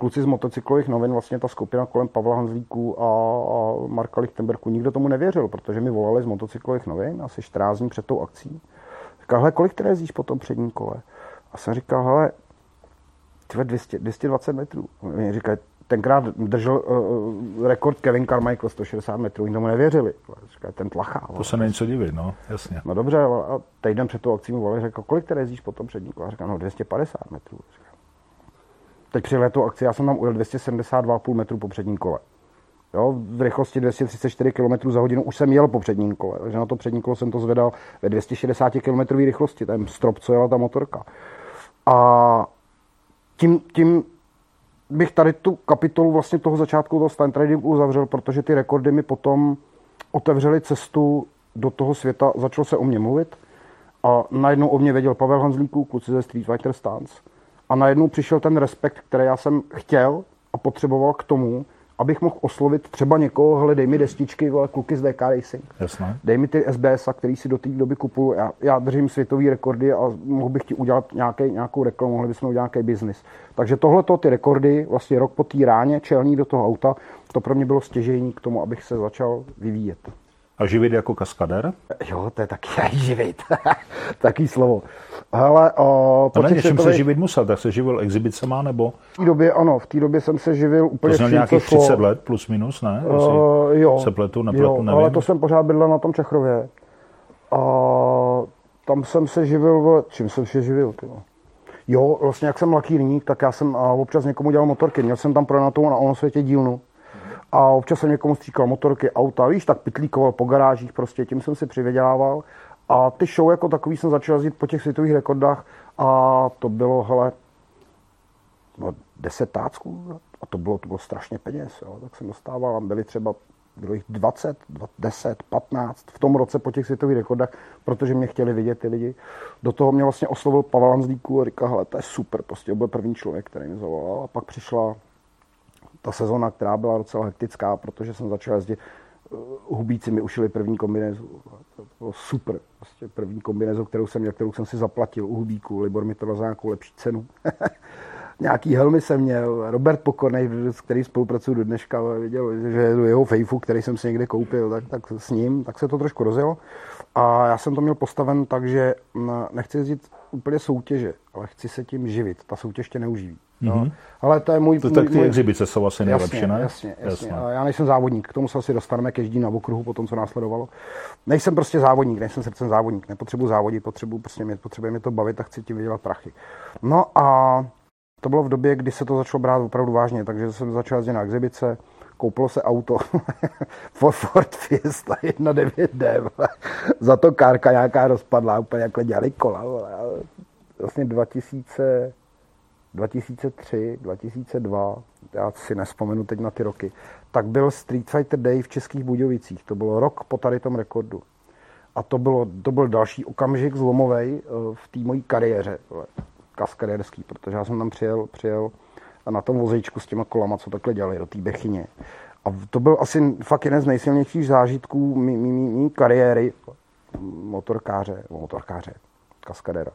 kluci z motocyklových novin, vlastně ta skupina kolem Pavla Hanzlíku a, a Marka Lichtenberku, nikdo tomu nevěřil, protože mi volali z motocyklových novin asi 14 dní před tou akcí. Říkal, hele, kolik ty jezdíš po tom předním kole? A jsem říkal, hele, 200, 220 metrů. Mě říkali, tenkrát držel uh, rekord Kevin Carmichael 160 metrů, oni tomu nevěřili. Říkali, ten tlachá. To se není co divit, no, jasně. No dobře, a týden před tou akcí mi volali, říkal, kolik ty jezdíš po tom předním kole? Říkal, no 250 metrů. Říkal, Teď při letu akci já jsem tam ujel 272,5 metrů po předním kole. Jo, v rychlosti 234 km za hodinu už jsem jel po předním kole, takže na to přední kolo jsem to zvedal ve 260 km rychlosti, ten strop, co jela ta motorka. A tím, tím bych tady tu kapitolu vlastně toho začátku toho stand tradingu uzavřel, protože ty rekordy mi potom otevřely cestu do toho světa, začalo se o mě mluvit A najednou o mě věděl Pavel Hanzlíků, kluci ze Street Fighter Stance. A najednou přišel ten respekt, který já jsem chtěl a potřeboval k tomu, abych mohl oslovit třeba někoho, hele, dej mi destičky, vole, kluky z DK Racing. Jasné. Dej mi ty SBS, který si do té doby kupuju. Já, já držím světové rekordy a mohl bych ti udělat nějaký, nějakou reklamu, mohli bychom udělat nějaký biznis. Takže tohle ty rekordy, vlastně rok po té ráně, čelní do toho auta, to pro mě bylo stěžení k tomu, abych se začal vyvíjet. A živit jako kaskader? Jo, to je taky živit. Taký slovo. Ale o, no ne, něčím se živit musel, tak se živil exhibicema nebo? V té době ano, v té době jsem se živil úplně To nějakých 30 let plus minus, ne? Uh, jo, se pletu, nepletu, jo, nevím. ale to jsem pořád bydlel na tom Čechrově. A tam jsem se živil, čím jsem se živil, tyjo. Jo, vlastně jak jsem lakýrník, tak já jsem občas někomu dělal motorky. Měl jsem tam pronatou na ono světě dílnu a občas jsem někomu stříkal motorky, auta, víš, tak pitlíkoval po garážích prostě, tím jsem si přivydělával. A ty show jako takový jsem začal jezdit po těch světových rekordách a to bylo, hele, no, 10 tácků a to bylo, to bylo strašně peněz, jo. tak jsem dostával, a byli třeba druhých 20, 10, 15 v tom roce po těch světových rekordech, protože mě chtěli vidět ty lidi. Do toho mě vlastně oslovil Pavel Hanzlíků a říkal, hele, to je super, prostě byl první člověk, který mě zavolal. A pak přišla ta sezona, která byla docela hektická, protože jsem začal jezdit eh, hubíci mi ušili první kombinézu. To bylo super. Prostě první kombinézu, kterou jsem měl, kterou jsem si zaplatil u hubíku. Libor mi to dal za nějakou lepší cenu. Nějaký helmy jsem měl. Robert Pokornej, s který spolupracuju do dneška, viděl, že jeho fejfu, který jsem si někde koupil, tak, tak s ním, tak se to trošku rozjelo. A já jsem to měl postaven tak, že mm, nechci jezdit úplně soutěže, ale chci se tím živit. Ta soutěž tě neuživí. Mm-hmm. Ale to je můj... To, tak ty můj... exibice jsou asi nejlepší, jasně, ne? Jasně, jasně. jasně. Já nejsem závodník, k tomu se asi dostaneme keždí na okruhu po tom, co následovalo. Nejsem prostě závodník, nejsem srdcem závodník, nepotřebuji závodit, potřebuji prostě mě, potřebuje mě to bavit a chci tím vydělat prachy. No a to bylo v době, kdy se to začalo brát opravdu vážně, takže jsem začal jezdit na exibice, koupilo se auto Ford Fiesta 1.9D, za to kárka nějaká rozpadla, úplně jako dělali kola. Vlastně 2000, 2003, 2002, já si nespomenu teď na ty roky, tak byl Street Fighter Day v Českých Budějovicích. To bylo rok po tady tom rekordu. A to, bylo, to byl další okamžik zlomový eh, v té mojí kariéře, kaskadérský, protože já jsem tam přijel, přijel na tom vozejčku s těma kolama, co takhle dělali, do té Bechyně. A to byl asi fakt jeden z nejsilnějších zážitků mý, mý, mý, mý kariéry motorkáře, motorkáře, kaskadéra.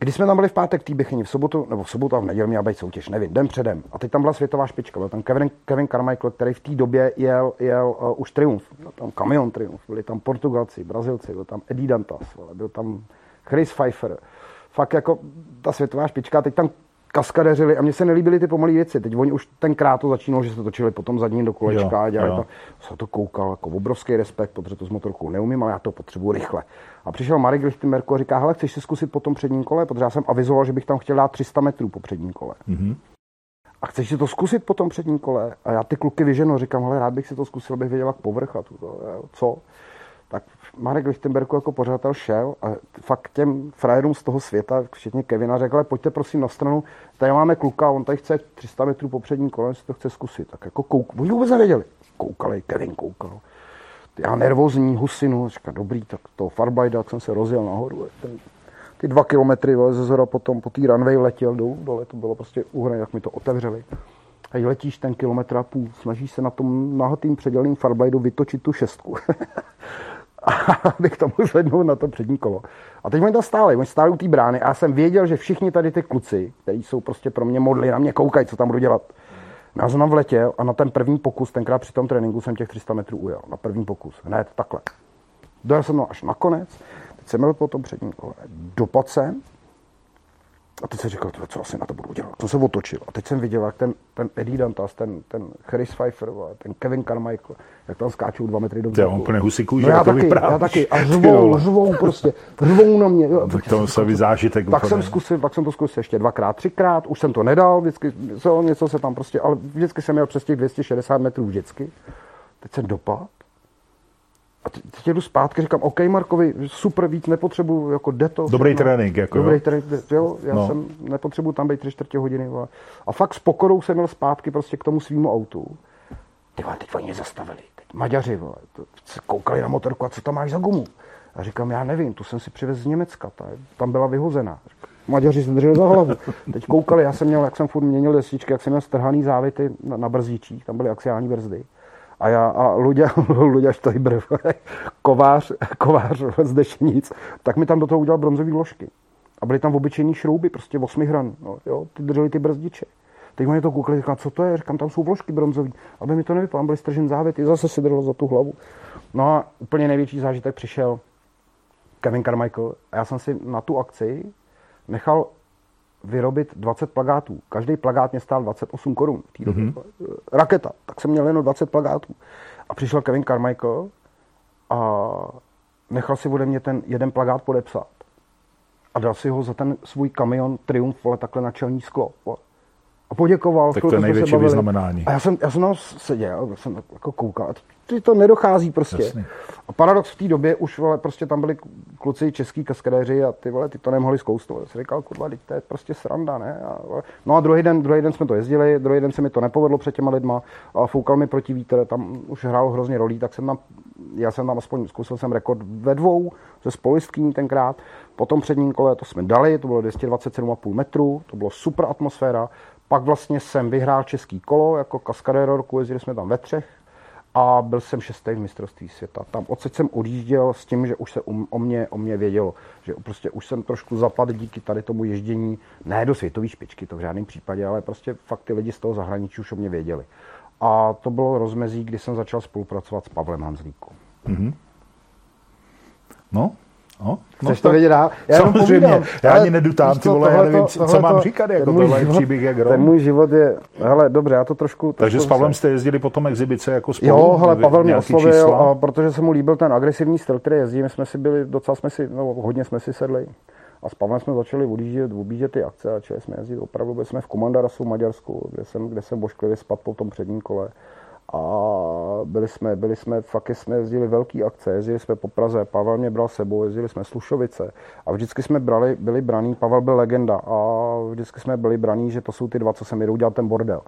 Když jsme tam byli v pátek v té Bechyni, v sobotu, nebo v sobotu a v neděli měla být soutěž, nevím, den předem. A teď tam byla světová špička, byl tam Kevin, Kevin Carmichael, který v té době jel, jel uh, už Triumph, byl tam Kamion Triumph, byli tam Portugalci, Brazilci, byl tam Eddie Dantas, byl tam Chris Pfeiffer. Fakt jako ta světová špička, teď tam kaskadeřili a mně se nelíbily ty pomalé věci. Teď oni už tenkrát to začínalo, že se točili potom zadním do kolečka a dělali jo. to. Jsem to koukal jako obrovský respekt, protože to s motorkou neumím, ale já to potřebuji rychle. A přišel Marek Lichtenberg a říká, hele, chceš si zkusit po tom předním kole, protože já jsem avizoval, že bych tam chtěl dát 300 metrů po předním kole. Mm-hmm. A chceš si to zkusit po tom předním kole? A já ty kluky vyženu, říkám, hele, rád bych si to zkusil, abych věděl, jak povrch a to, co tak Marek Lichtenbergu jako pořadatel šel a fakt těm frajerům z toho světa, včetně Kevina, řekl, pojďte prosím na stranu, tady máme kluka, on tady chce 300 metrů po předním kole, si to chce zkusit. Tak jako kouk, oni vůbec nevěděli. Koukali, Kevin koukal. Já nervózní, husinu, říkám, dobrý, tak to farbajda, tak jsem se rozjel nahoru. Ten, ty dva kilometry ze zhora potom po té runway letěl dolů, dole, to bylo prostě úhrany, jak mi to otevřeli. A letíš ten kilometr a půl, snažíš se na tom nahatým předělným farblajdu vytočit tu šestku. abych to mohl na to přední kolo. A teď oni tam stáli, oni stáli u té brány a já jsem věděl, že všichni tady ty kluci, kteří jsou prostě pro mě modly, na mě koukají, co tam budu dělat. Já jsem tam vletěl a na ten první pokus, tenkrát při tom tréninku jsem těch 300 metrů ujel. Na první pokus, hned takhle. Dojel jsem až nakonec, teď jsem byl po tom předním kole. Dopad jsem, a teď jsem říkal, co asi na to budu dělat. Co se otočil. A teď jsem viděl, jak ten, ten Eddie Dantas, ten, ten Chris Pfeiffer, ten Kevin Carmichael, jak tam skáčou dva metry do vzduchu. úplně husí kůže, no já, taky, já taky. A řvou, řvou prostě. Řvou na mě. Jo, to musel zážitek. Tak jsem, zkusil, pak jsem to zkusil ještě dvakrát, třikrát. Už jsem to nedal, vždycky, co, něco se tam prostě, ale vždycky jsem měl přes těch 260 metrů vždycky. Teď jsem dopad a teď jdu zpátky, říkám, OK, Markovi, super, víc nepotřebuji, jako jde to. Dobrý všechno. trénink, jako Dobrý jo? trénink, jo, já no. jsem, nepotřebuji tam být tři čtvrtě hodiny. A fakt s pokorou jsem měl zpátky prostě k tomu svýmu autu. Ty vole, teď oni zastavili, teď Maďaři, vole, se koukali na motorku a co tam máš za gumu? A říkám, já nevím, tu jsem si přivez z Německa, ta, tam byla vyhozená. Maďaři se drželi za hlavu. Teď koukali, já jsem měl, jak jsem furt měnil destičky, jak jsem měl strhaný závity na, na brzdičích, tam byly axiální brzdy. A já a Luďa, Luďa Štojbr, kovář, kovář z Dešenic, tak mi tam do toho udělal bronzové ložky. A byly tam obyčejné šrouby, prostě osmihran, no, jo, ty drželi ty brzdiče. Teď oni to koukali, říkám, co to je? Říkám, tam jsou vložky bronzové. Aby mi to nevypadlo, byly stržen závity, zase si držel za tu hlavu. No a úplně největší zážitek přišel Kevin Carmichael. A já jsem si na tu akci nechal vyrobit 20 plagátů. Každý plagát mě stál 28 korun. Mm-hmm. Raketa. Tak jsem měl jenom 20 plagátů. A přišel Kevin Carmichael a nechal si ode mě ten jeden plagát podepsat. A dal si ho za ten svůj kamion Triumph, ale takhle na čelní sklo. A poděkoval. Tak to je největší vyznamenání. A já jsem, já jsem tam seděl, já jsem jako koukal. Ty to nedochází prostě. Jasný. A paradox v té době už vole, prostě tam byli kluci český kaskadéři a ty vole, ty to nemohli zkousnout. Já jsem říkal, kurva, teď to je prostě sranda, ne? A, no a druhý den, druhý den jsme to jezdili, druhý den se mi to nepovedlo před těma lidma a foukal mi proti vítr, tam už hrálo hrozně rolí, tak jsem tam, já jsem tam aspoň zkusil jsem rekord ve dvou, se spolistkyní tenkrát. Po tom předním kole to jsme dali, to bylo 227,5 metrů, to bylo super atmosféra. Pak vlastně jsem vyhrál český kolo jako kaskadér roku, jezdili jsme tam ve třech a byl jsem šestý v mistrovství světa. Tam odsaď jsem odjížděl s tím, že už se um, o mě, o mě vědělo, že prostě už jsem trošku zapadl díky tady tomu ježdění, ne do světové špičky, to v žádném případě, ale prostě fakt ty lidi z toho zahraničí už o mě věděli. A to bylo rozmezí, kdy jsem začal spolupracovat s Pavlem Hanzlíkom. Mm-hmm. No, No, no Chceš to vědět dál? Já samozřejmě, já ani nedutám, ty vole, já nevím, co, co mám říkat, jako tohle život, příběh jak Ten můj život je, hele, dobře, já to trošku... Takže s Pavlem jste jezdili potom exibice jako spolu? Jo, hele, Pavel mě oslovil, a protože se mu líbil ten agresivní styl, který jezdí, my jsme si byli, docela jsme si, no, hodně jsme si sedli. A s Pavlem jsme začali odjíždět, objíždět ty akce a začali jsme jezdit opravdu, byli jsme v Komandarasu v Maďarsku, kde jsem, kde jsem bošklivě spadl po tom předním kole a byli jsme, byli jsme, fakt jsme jezdili velký akce, jezdili jsme po Praze, Pavel mě bral sebou, jezdili jsme Slušovice a vždycky jsme brali, byli braní, Pavel byl legenda a vždycky jsme byli braní, že to jsou ty dva, co jsem jedou dělat ten bordel.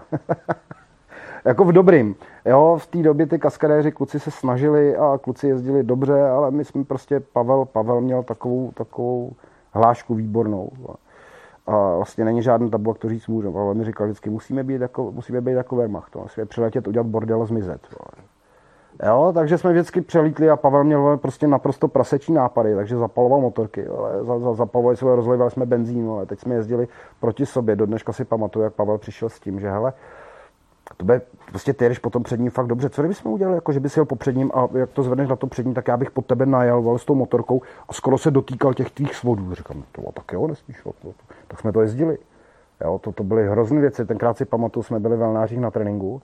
jako v dobrým. Jo, v té době ty kaskadéři, kluci se snažili a kluci jezdili dobře, ale my jsme prostě, Pavel, Pavel měl takovou, takovou hlášku výbornou. A vlastně není žádný tabu, jak to říct můžu. Ale mi říkal vždycky, musíme být jako, musíme být jako Wehrmacht. Musíme přiletět, udělat bordel a zmizet. Jo, takže jsme vždycky přelítli a Pavel měl prostě naprosto prasečí nápady, takže zapaloval motorky, ale za, za, zapalovali jsme, rozlivali jsme benzín, ale teď jsme jezdili proti sobě. Do dneška si pamatuju, jak Pavel přišel s tím, že hele, to bude, prostě ty jedeš po tom předním fakt dobře. Co kdybychom udělali, jako že bys jel po předním a jak to zvedneš na to předním, tak já bych pod tebe najel s tou motorkou a skoro se dotýkal těch tvých svodů. Říkám, to tak jo, nesmíš. To, to, tak jsme to jezdili. Jo, to, to byly hrozné věci. Tenkrát si pamatuju, jsme byli v na tréninku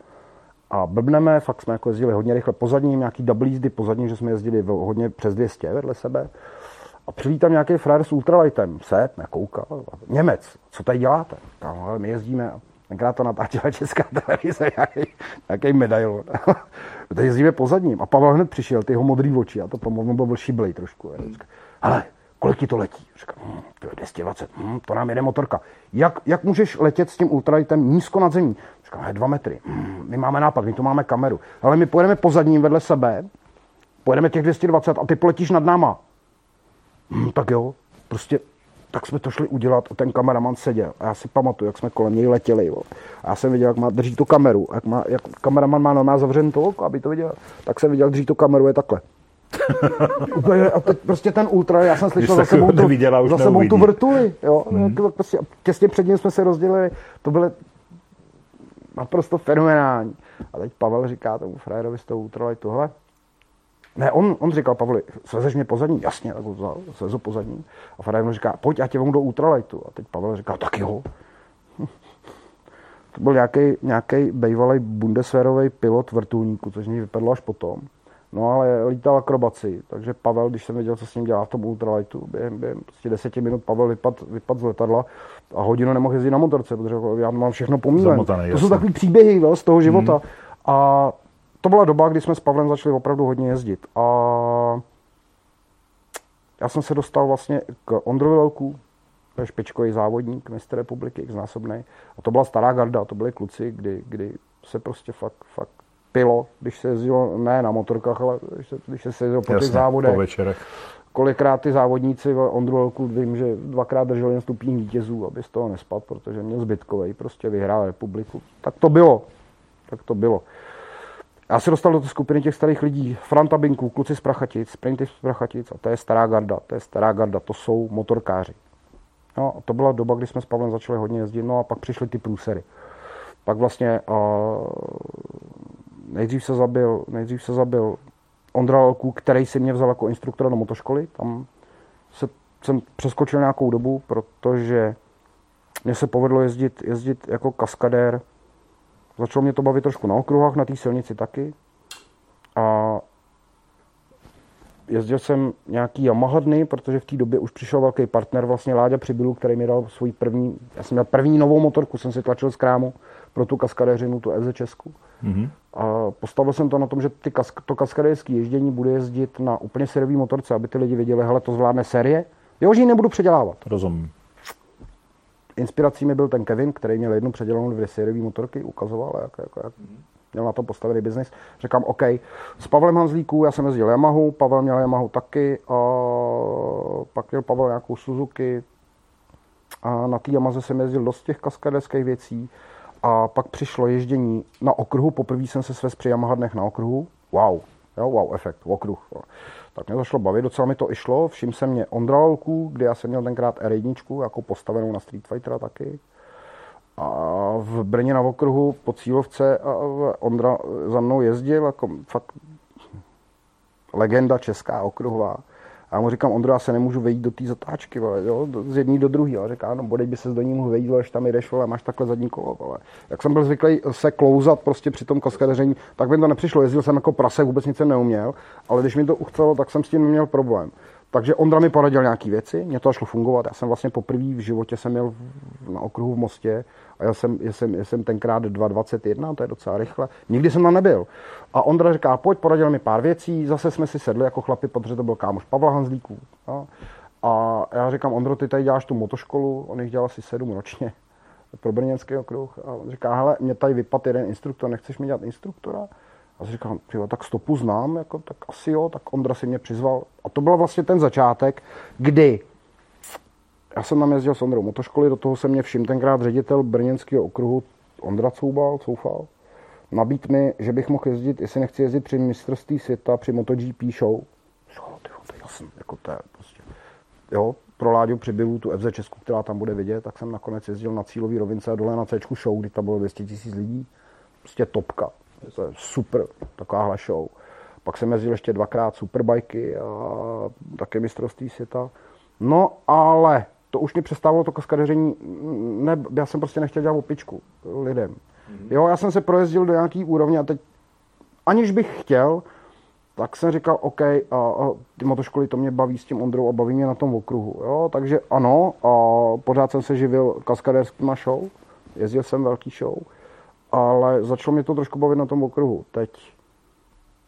a blbneme, fakt jsme jako jezdili hodně rychle po zadním, nějaký double jízdy po zadním, že jsme jezdili hodně přes 200 vedle sebe. A přijít tam nějaký frajer s ultralightem, se, nekoukal, Němec, co tady děláte? Tam, my jezdíme Tenkrát to natáčela česká televize, nějaký, medail. Teď jezdíme po zadním. A Pavel hned přišel, ty jeho modrý oči, a to pomalu byl blší trošku. Ale kolik ti to letí? Říkám, hm, to je 220, hm, to nám jede motorka. Jak, jak můžeš letět s tím ultralightem nízko nad zemí? Říkám, je dva metry. Hm, my máme nápad, my tu máme kameru. Ale my pojedeme po zadním vedle sebe, pojedeme těch 220 a ty poletíš nad náma. Hm, tak jo, prostě tak jsme to šli udělat a ten kameraman seděl. A já si pamatuju, jak jsme kolem něj letěli. Jo. A já jsem viděl, jak má drží tu kameru. Jak, má, jak kameraman má normálně zavřený to oko, aby to viděl. Tak jsem viděl, drží tu kameru je takhle. Úplně, a teď prostě ten ultra, já jsem slyšel za sebou, tu, za sebou tu vrtuli. Jo. Hmm. Prostě, těsně před ním jsme se rozdělili. To bylo naprosto fenomenální. A teď Pavel říká tomu frajerovi z toho ultralightu, tohle. Ne, on, on říkal, Pavli, svezeš mě pozadní? Jasně, tak ho vzal, svezu pozadní. A Faraday mu říká, pojď, já tě vemu do ultralightu. A teď Pavel říká, tak jo. to byl nějaký, nějaký bývalý bundeswehrový pilot vrtulníku, což mi vypadlo až potom. No ale lítal akrobaci, takže Pavel, když jsem věděl, co s ním dělá v tom ultralightu, během, během prostě deseti minut Pavel vypad, vypad z letadla a hodinu nemohl jezdit na motorce, protože já mám všechno pomílené. To jsou takový příběhy no, z toho života. Hmm. A to byla doba, kdy jsme s Pavlem začali opravdu hodně jezdit. A já jsem se dostal vlastně k Ondrovi to je špičkový závodník mistr republiky, znásobný. A to byla stará garda, to byli kluci, kdy, kdy se prostě fakt, fakt pilo, když se jezdilo, ne na motorkách, ale když se, když se jezdilo po Jasně, těch závodech. po večerech. Kolikrát ty závodníci, Ondru Lelku, vím, že dvakrát držel jen stupních vítězů, aby z toho nespadl, protože měl zbytkový, prostě vyhrál republiku. Tak to bylo. Tak to bylo. Já se dostal do té skupiny těch starých lidí, Franta Binku, kluci z Prachatic, Sprinty z Prachatic, a to je stará garda, to je stará garda, to jsou motorkáři. No, to byla doba, kdy jsme s Pavlem začali hodně jezdit, no a pak přišly ty průsery. Pak vlastně uh, nejdřív se zabil, nejdřív se zabil Ondra Lelku, který si mě vzal jako instruktora do motoškoly. Tam se, jsem přeskočil nějakou dobu, protože mně se povedlo jezdit, jezdit jako kaskadér. Začalo mě to bavit trošku na okruhách, na té silnici taky. A jezdil jsem nějaký Yamaha dny, protože v té době už přišel velký partner, vlastně Láďa Přibylu, který mi dal svůj první, já jsem měl první novou motorku, jsem si tlačil z krámu pro tu kaskadéřinu, tu FZ Česku. Mm-hmm. A postavil jsem to na tom, že ty kask, to kaskadérské ježdění bude jezdit na úplně sériový motorce, aby ty lidi věděli, hele, to zvládne série, jo, že ji nebudu předělávat. Rozumím. Inspirací mi byl ten Kevin, který měl jednu předělanou dvě sériové motorky, ukazoval, jak, jak, jak měl na to postavený biznis. Říkám, OK, s Pavlem Hanzlíků, já jsem jezdil Yamahu, Pavel měl Yamahu taky, a pak měl Pavel nějakou Suzuki, a na té Yamaze jsem jezdil dost těch kaskaderských věcí. A pak přišlo ježdění na okruhu. Poprvé jsem se svez při Yamaha dnech na okruhu. Wow, jo, wow, efekt, okruh. Jo. Tak mě zašlo bavit, docela mi to išlo. Všim se mě Ondra Lolku, kde já jsem měl tenkrát R1, jako postavenou na Street Fightera taky. A v Brně na okruhu po cílovce a Ondra za mnou jezdil, jako fakt legenda česká okruhová. A já mu říkám, Ondro, já se nemůžu vejít do té zatáčky, vole, jo, z jedné do druhé. Ale říká, no bodej by se do ní mohl vejít, až tam jdeš, vole, máš takhle zadní kolo. Vole. Jak jsem byl zvyklý se klouzat prostě při tom kaskadeření, tak mi to nepřišlo. Jezdil jsem jako prase, vůbec nic neuměl, ale když mi to uchcelo, tak jsem s tím neměl problém. Takže Ondra mi poradil nějaké věci, mě to šlo fungovat. Já jsem vlastně poprvé v životě jsem měl na okruhu v Mostě a já jsem, já jsem, já jsem tenkrát 2.21, to je docela rychle. Nikdy jsem tam nebyl. A Ondra říká, pojď, poradil mi pár věcí, zase jsme si sedli jako chlapi, protože to byl kámoš Pavla Hanzlíků. No. A já říkám, Ondro, ty tady děláš tu motoškolu, on jich dělal asi sedm ročně pro brněnský okruh. A on říká, hele, mě tady vypad jeden instruktor, nechceš mi dělat instruktora? A jsem říkal, tak stopu znám, jako, tak asi jo, tak Ondra si mě přizval. A to byl vlastně ten začátek, kdy já jsem tam jezdil s Ondrou motoškoly, do toho se mě všim tenkrát ředitel brněnského okruhu Ondra Coubal, Coufal, nabít mi, že bych mohl jezdit, jestli nechci jezdit při mistrovství světa, při MotoGP show. Jo, ty, to je jasný, jako to je prostě, jo, pro Láďu přibylu tu FZ Česku, která tam bude vidět, tak jsem nakonec jezdil na cílový rovince a dole na C show, kdy tam bylo 200 tisíc lidí. Prostě topka. To je super, takováhle show. Pak jsem jezdil ještě dvakrát superbajky a také mistrovství světa. No ale to už mě přestávalo to kaskadeření, ne, já jsem prostě nechtěl dělat opičku lidem. Mm-hmm. Jo, já jsem se projezdil do nějaký úrovně a teď, aniž bych chtěl, tak jsem říkal, OK, a, a ty motoškoly to mě baví s tím Ondrou a baví mě na tom okruhu. Jo, takže ano, a pořád jsem se živil kaskadérskýma show, jezdil jsem velký show, ale začalo mě to trošku bavit na tom okruhu. Teď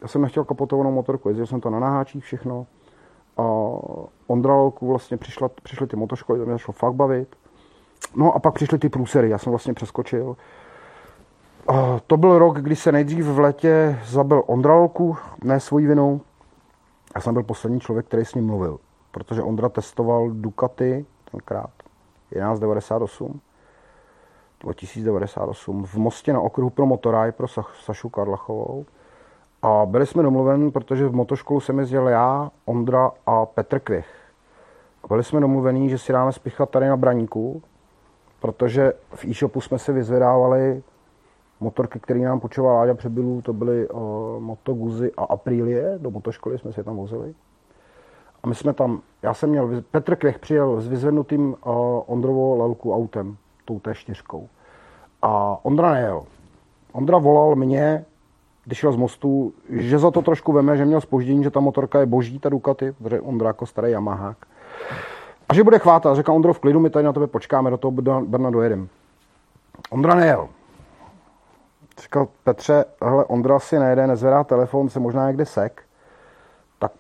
já jsem nechtěl kapotovanou motorku, jezdil jsem to na naháčích všechno, a Ondralku vlastně přišla, přišly ty motoškoly, to mě začalo fakt bavit. No a pak přišly ty průsery, já jsem vlastně přeskočil. A to byl rok, kdy se nejdřív v letě zabil Ondralku, ne svojí vinou. Já jsem byl poslední člověk, který s ním mluvil, protože Ondra testoval Ducati tenkrát 1198 2098 v Mostě na okruhu pro motoraj pro Sašu Karlachovou. A byli jsme domluveni, protože v motoškolu jsem jezdil já, Ondra a Petr Kvěch. Byli jsme domluveni, že si dáme spichat tady na Braníku, protože v e-shopu jsme si vyzvedávali motorky, které nám počoval Láďa Přebylů, to byly uh, Moto Guzzi a Aprilie, do motoškoly jsme si je tam vozili. A my jsme tam, já jsem měl, Petr Kvěch přijel s vyzvednutým uh, Ondrovo lelku autem, tou T4. A Ondra nejel. Ondra volal mě, když šel z mostu, že za to trošku veme, že měl spoždění, že ta motorka je boží, ta Ducati, protože Ondra jako starý Yamaha. A že bude chvátat. Řekl Ondro, v klidu, my tady na tebe počkáme, do toho Brna dojedem. Ondra nejel. Říkal Petře, hele, Ondra si nejede, nezvedá telefon, se možná někde sek. Tak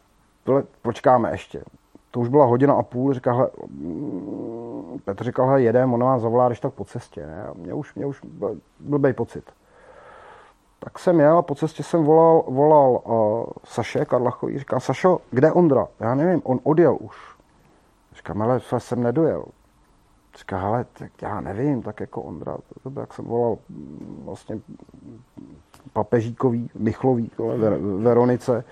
tohle, počkáme ještě. To už byla hodina a půl, říkal, hele, mm, Petr říkal, hele, jedem, ona vás zavolá, když tak po cestě. Ne? Mě už, mě už byl blbej pocit. tak jsem jel a po cestě jsem volal, volal uh, Saše Karlachový, říkám, Sašo, kde Ondra? Já nevím, on odjel už. Říkám, ale jsem nedojel. Říká, ale tak já nevím, tak jako Ondra, to, jak jsem volal mm, vlastně papežíkový, Michlový, Ver, Veronice,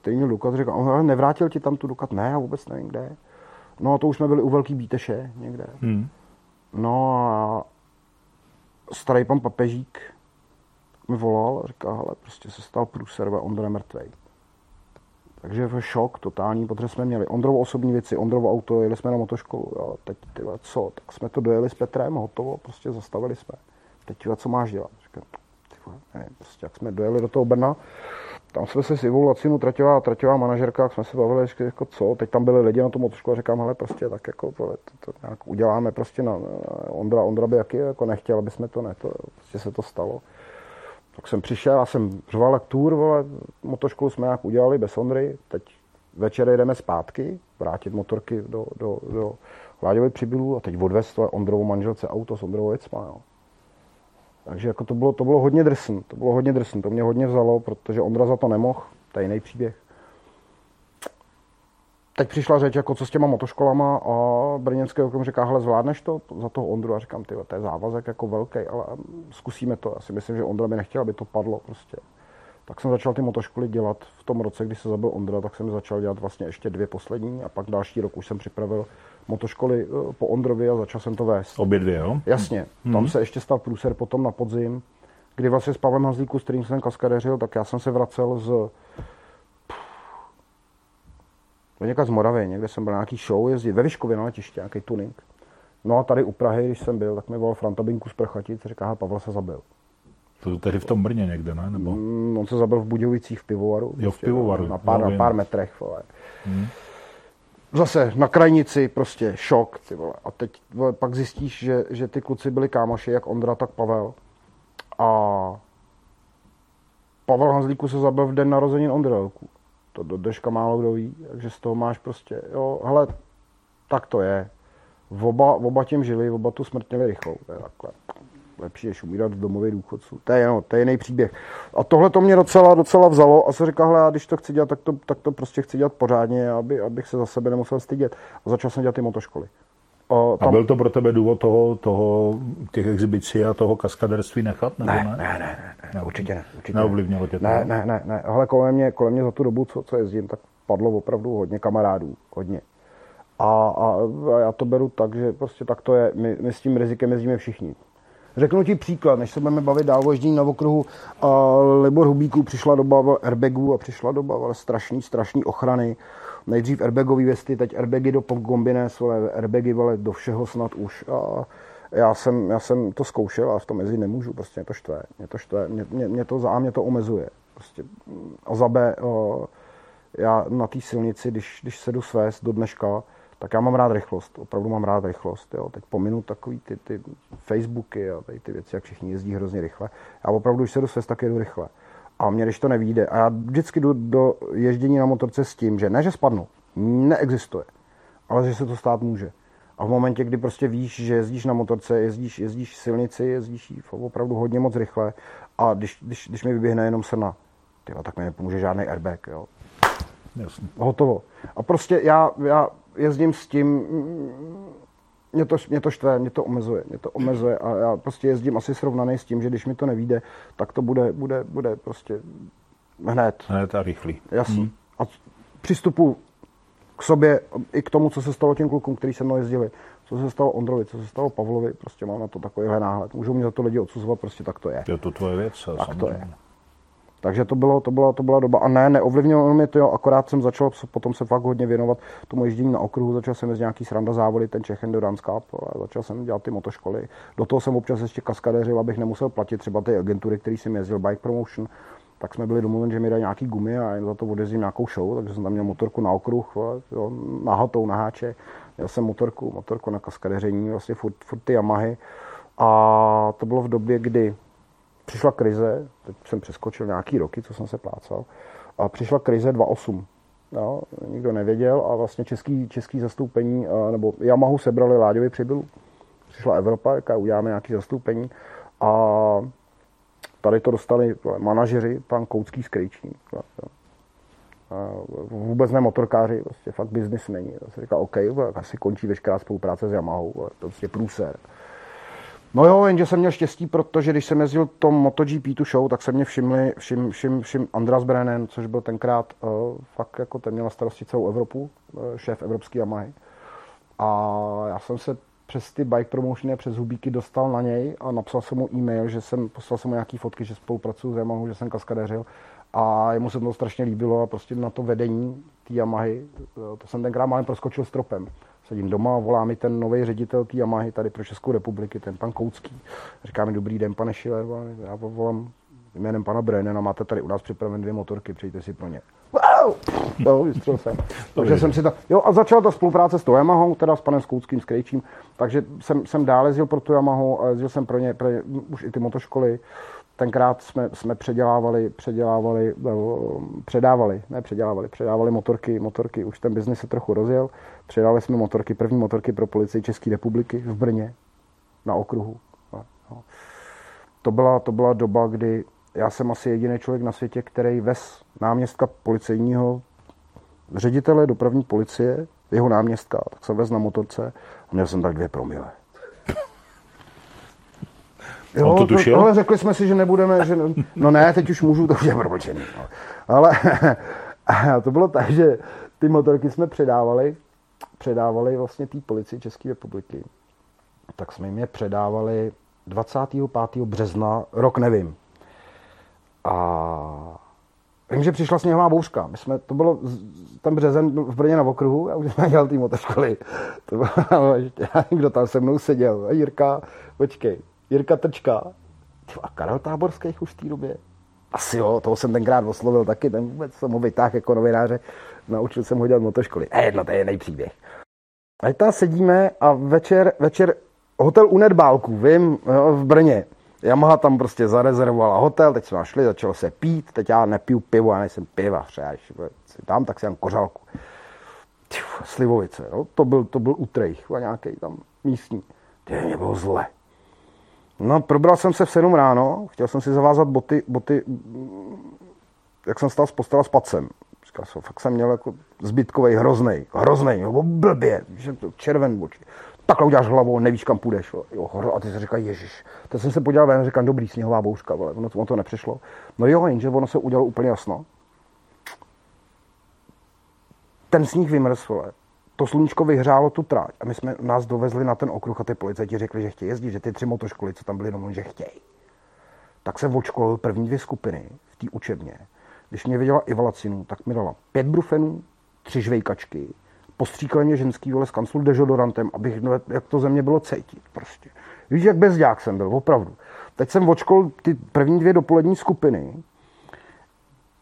který měl Dukat, říkal, on nevrátil ti tam tu Dukat? Ne, já vůbec nevím, kde. No a to už jsme byli u Velký Bíteše někde. Hmm. No a starý pan Papežík mi volal a říkal, hele, prostě se stal průser, Ondra je mrtvej. Takže v šok totální, protože jsme měli Ondrovo osobní věci, Ondrovo auto, jeli jsme na motoškolu, jo, teď tyhle, co, tak jsme to dojeli s Petrem, hotovo, prostě zastavili jsme. Teď tyhle, co máš dělat? Říkám, nevím, prostě jak jsme dojeli do toho Brna, tam jsme se s Ivou Lacinu, traťová, traťová manažerka, jak jsme se bavili, jako co, teď tam byli lidi na tom motoškolu, říkám, ale prostě tak jako to, to, to nějak uděláme prostě na, Ondra, Ondra by jaký jako nechtěl, aby jsme to ne, to, prostě se to stalo. Tak jsem přišel, já jsem řval jak tour, vole, motoškolu jsme nějak udělali bez Ondry, teď večer jdeme zpátky, vrátit motorky do, do, do Láďovy přibylů a teď odvez to Ondrovou manželce auto s Ondrovou věcma, jo. Takže jako to bylo, to bylo hodně drsn, to bylo hodně drsn, to mě hodně vzalo, protože Ondra za to nemohl, to je jiný příběh. Teď přišla řeč, jako co s těma motoškolama a brněnský okrum říká, hele, zvládneš to za toho Ondru? A říkám, ty, to je závazek jako velký, ale zkusíme to. Já si myslím, že Ondra by nechtěl, aby to padlo prostě. Tak jsem začal ty motoškoly dělat v tom roce, kdy se zabil Ondra, tak jsem začal dělat vlastně ještě dvě poslední a pak další rok už jsem připravil motoškoly eh, po Ondrovi a začal jsem to vést. Obě dvě, jo? Jasně. Hmm. Tam se ještě stal průser potom na podzim, kdy vlastně s Pavlem Hazlíku, s kterým jsem kaskadeřil, tak já jsem se vracel z někde z Moravy, někde jsem byl na nějaký show jezdit, ve Vyškově na letiště, nějaký tuning. No a tady u Prahy, když jsem byl, tak mi volal Franta Binku z Prchatic, říká, Pavel se zabil. To tady v tom Brně někde, ne? Nebo? Mm, on se zabil v Budějovicích v pivovaru. Jo, v pivovaru. Na pár, no, na pár metrech, vole. Hmm. Zase na krajnici prostě šok, ty vole. A teď vole, pak zjistíš, že, že ty kluci byli kámoši, jak Ondra, tak Pavel. A Pavel Hanzlíku se zabil v den narozenin Ondrelku. To do dneška málo kdo ví, takže z toho máš prostě, jo, hele, tak to je. Oba, oba tím žili, oba tu smrt měli rychlou, to je takhle. Lepší je umírat v domově důchodců. To je, no, to je jiný příběh. A tohle to mě docela, docela vzalo a se říká, hele, já když to chci dělat, tak to, tak to prostě chci dělat pořádně, aby, abych se za sebe nemusel stydět. A začal jsem dělat ty motoškoly. A, tam... a byl to pro tebe důvod toho, toho těch exibicí a toho kaskaderství nechat? Nebo ne, ne, ne, ne, ne, ne určitě ne. Určitě Neovlivnilo tě to? Ne, ne, ne, ne. Ale kolem mě, kolem mě za tu dobu, co, co jezdím, tak padlo opravdu hodně kamarádů, hodně. A, a, a já to beru tak, že prostě tak to je. My, my s tím rizikem jezdíme všichni. Řeknu ti příklad, než se budeme bavit dál o ježdění na okruhu, a Libor Hubíků přišla doba airbagů a přišla doba strašný, strašný ochrany nejdřív airbagové vesty, teď airbagy do kombines, ale airbagy vole, do všeho snad už. A já jsem, já jsem to zkoušel a v tom mezi nemůžu, prostě mě to štve, mě to štve, mě, mě, mě to za A mě to omezuje. Prostě, a za B, o, já na té silnici, když, když sedu svést do dneška, tak já mám rád rychlost, opravdu mám rád rychlost. Jo. Teď pominu takový ty, ty Facebooky a tady ty věci, jak všichni jezdí hrozně rychle. Já opravdu, když sedu svést, tak jedu rychle. A mě, když to nevíde, a já vždycky jdu do ježdění na motorce s tím, že ne, že spadnu, neexistuje, ale že se to stát může. A v momentě, kdy prostě víš, že jezdíš na motorce, jezdíš, jezdíš silnici, jezdíš opravdu hodně moc rychle a když, když, když mi vyběhne jenom srna, tyjo, tak mi nepomůže žádný airbag. Jo. Jasně. Hotovo. A prostě já, já jezdím s tím, mě to, mě to štve, mě to omezuje, mě to omezuje a já prostě jezdím asi srovnaný s tím, že když mi to nevíde, tak to bude, bude, bude prostě hned. Hned a rychlý. Jasný. Hmm. A přistupu k sobě i k tomu, co se stalo těm klukům, kteří se mnou jezdili, co se stalo Ondrovi, co se stalo Pavlovi, prostě mám na to takovýhle náhled. Můžou mě za to lidi odsuzovat, prostě tak to je. Je to tvoje věc, tak samozřejmě. to je. Takže to, bylo, to, byla, to byla doba. A ne, neovlivnilo mě to, jo, akorát jsem začal potom se fakt hodně věnovat tomu ježdění na okruhu, začal jsem z nějaký sranda závody, ten Czech Endurance Cup, a začal jsem dělat ty motoškoly. Do toho jsem občas ještě kaskadeřil, abych nemusel platit třeba ty agentury, který jsem jezdil, Bike Promotion, tak jsme byli domluveni, že mi dají nějaký gumy a jen za to odjezdím nějakou show, takže jsem tam měl motorku na okruh, jo, nahatou na háče, měl jsem motorku, motorku na kaskadeření, vlastně furt, furt ty Yamahy. A to bylo v době, kdy přišla krize, teď jsem přeskočil nějaký roky, co jsem se plácal, a přišla krize 2.8. Jo, nikdo nevěděl a vlastně český, český zastoupení, nebo Yamahu sebrali Láďovi přibylu. Přišla Evropa, jaká uděláme nějaké zastoupení a tady to dostali manažeři, pan Koucký s. Vůbec ne motorkáři, prostě fakt biznismeni. To se říká, OK, asi končí veškerá spolupráce s Yamahou, to je prostě průser. No jo, jenže jsem měl štěstí, protože když jsem jezdil tom MotoGP tu show, tak se mě všimli, všim, všim, všim Andras Brennan, což byl tenkrát uh, fakt jako ten měl na starosti celou Evropu, uh, šéf evropský Yamahy. A já jsem se přes ty bike promotiony přes hubíky dostal na něj a napsal jsem mu e-mail, že jsem poslal jsem mu nějaký fotky, že spolupracuju s Yamahou, že jsem kaskadeřil a jemu se to strašně líbilo a prostě na to vedení té Yamahy, eh, to jsem tenkrát málem proskočil stropem sedím doma, volá mi ten nový ředitel té Yamahy tady pro Českou republiky, ten pan Koucký. Říká mi, dobrý den, pane Schiller, já volám jménem pana Brennena, máte tady u nás připraven dvě motorky, přijďte si pro ně. Wow! No, vystřel jsem. takže jsem si ta, jo, a začala ta spolupráce s tou Yamahou, teda s panem Skouckým, s Krejčím, takže jsem, jsem dále jezdil pro tu Yamahu jezdil jsem pro ně, pro ně už i ty motoškoly. Tenkrát jsme, jsme předělávali, předělávali, předávali, ne předělávali, předávali motorky, motorky, už ten biznis se trochu rozjel. Předávali jsme motorky, první motorky pro policii České republiky v Brně na okruhu. No. To byla, to byla doba, kdy já jsem asi jediný člověk na světě, který ves náměstka policejního ředitele dopravní policie, jeho náměstka, tak jsem vez na motorce a měl jsem tak dvě promile. Jo, On to tušil? To, ale řekli jsme si, že nebudeme, že, no ne, teď už můžu, to už je promlčený. No. Ale to bylo tak, že ty motorky jsme předávali, předávali vlastně té policii České republiky. Tak jsme jim je předávali 25. března, rok nevím. A vím, že přišla sněhová bouřka. My jsme, to bylo ten březen v Brně na okruhu, já už jsem dělal ty motoškoly. To bylo, kdo tam se mnou seděl. A Jirka, počkej, Jirka Trčka. A Karel Táborský už v té době. Asi jo, toho jsem tenkrát oslovil taky, ten vůbec jsem ho vytáhl jako novináře, naučil jsem ho dělat motoškoly. A jedno, to je nejpříběh. A tam sedíme a večer, večer hotel u Nedbálku, vím, jo, v Brně. Yamaha tam prostě zarezervovala hotel, teď jsme šli, začalo se pít, teď já nepiju pivo, já nejsem piva, já si tam, tak si jen kořálku. Slivovice, jo, to byl, to byl utrejch, nějaký tam místní. Ty, mě bylo zle. No, probral jsem se v 7 ráno, chtěl jsem si zavázat boty, boty jak jsem stal z postela s pacem. Říkal jsem, fakt jsem měl jako zbytkový, hrozný, hrozný, nebo blbě, červen oči. Takhle uděláš hlavou, nevíš, kam půjdeš. Jo, a ty se říká, ježiš. Teď jsem se podíval ven, říkám, dobrý, sněhová bouřka, vole. Ono, ono to nepřišlo. No jo, jenže ono se udělalo úplně jasno. Ten sníh vymrz, vole to sluníčko vyhřálo tu tráť a my jsme nás dovezli na ten okruh a ty policajti řekli, že chtějí jezdit, že ty tři motoškoly, co tam byly domů, že chtějí. Tak se odškolil první dvě skupiny v té učebně. Když mě viděla Iva Lacinu, tak mi dala pět brufenů, tři žvejkačky, postříkali mě ženský vole s kanclu dežodorantem, abych, no, jak to ze mě bylo cítit prostě. Víš, jak bezďák jsem byl, opravdu. Teď jsem odškol ty první dvě dopolední skupiny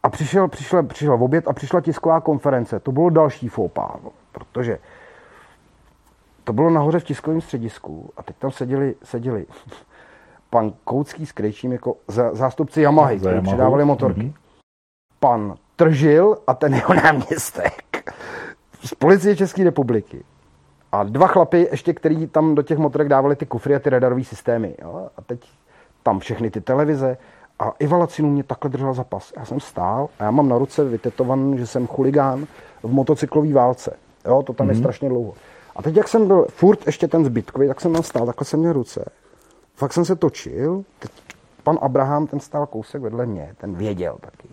a přišel, přišel, přišel v oběd a přišla tisková konference. To bylo další fópa protože to bylo nahoře v tiskovém středisku a teď tam seděli, seděli pan Koucký s Krejčím jako zástupci Yamahy, kteří předávali motorky. Mm-hmm. Pan Tržil a ten jeho náměstek z policie České republiky. A dva chlapy ještě, který tam do těch motorek dávali ty kufry a ty radarové systémy. Jo? A teď tam všechny ty televize. A Iva Lacinu mě takhle držel za pas. Já jsem stál a já mám na ruce vytetovan, že jsem chuligán v motocyklové válce. Jo, to tam mm-hmm. je mhm. strašně dlouho. A teď, jak jsem byl furt ještě ten zbytkový, tak jsem tam stál, takhle jsem měl ruce. Fakt jsem se točil, teď pan Abraham, ten stál kousek vedle mě, ten věděl taky.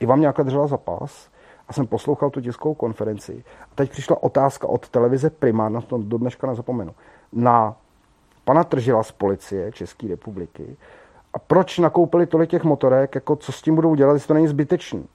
Iva mě takhle držela za pas a jsem poslouchal tu tiskovou konferenci. A teď přišla otázka od televize Prima, na to do dneška nezapomenu, na pana Tržila z policie České republiky. A proč nakoupili tolik těch motorek, jako co s tím budou dělat, jestli to není zbytečný.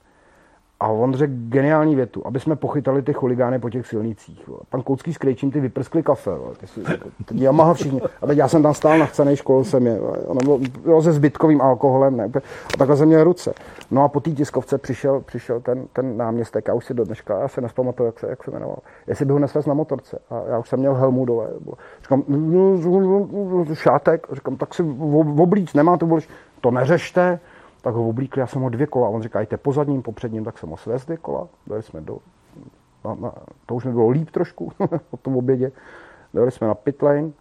A on řekl geniální větu, aby jsme pochytali ty chuligány po těch silnicích. Pan Koucký s Krejčím ty vyprskli kafe. Ty si, ty Yamaha všichni. A teď já jsem tam stál na chcenej škole, jsem je. Ono bylo, bylo se zbytkovým alkoholem. Ne, a takhle jsem měl ruce. No a po té tiskovce přišel, přišel ten, ten náměstek. Já už si do dneška, já se nespamatuju, jak se, jak se jmenoval. Jestli by ho nesvez na motorce. A já už jsem měl helmu dole. Říkám, šátek. Říkám, tak si oblíc, nemá to To neřešte tak ho oblíkli, já jsem ho dvě kola, on říká, jděte po zadním, po předním, tak jsem ho svez dvě kola, dali jsme do, na, na, to už mi bylo líp trošku po tom obědě, dali jsme na pit lane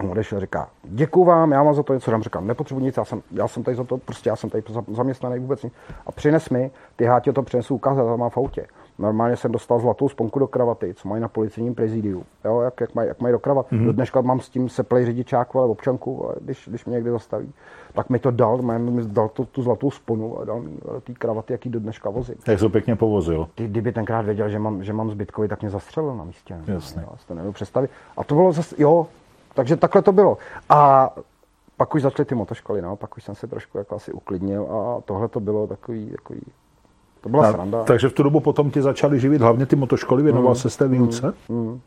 On odešel, říká, děkuji vám, já vám za to něco dám, říkám, nepotřebuji nic, já jsem, já jsem tady za to, prostě já jsem tady zaměstnaný vůbec nic. A přines mi, ty hátě to přinesu ukázat, to má v autě. Normálně jsem dostal zlatou sponku do kravaty, co mají na policejním prezidiu. Jo, jak, jak, mají, jak mají do kravat. Mm-hmm. Do dneška mám s tím seplej řidičák, ale občanku, ale když, když mě někdy zastaví. Tak mi to dal, mi dal tu, tu zlatou sponu a dal mi ty kravaty, jaký do dneška vozím. Jak to pěkně povozil. Ty, kdyby tenkrát věděl, že mám, že mám zbytkový, tak mě zastřelil na místě. Jasně. Jo, to nebudu představit. A to bylo zase, jo, takže takhle to bylo. A pak už začaly ty motoškoly, no, pak už jsem se trošku jako asi uklidnil a tohle to bylo takový, takový to byla a, sranda. Takže v tu dobu potom ti začali živit hlavně ty motoškoly, věnoval mm, se z té výuce? Mm, mm.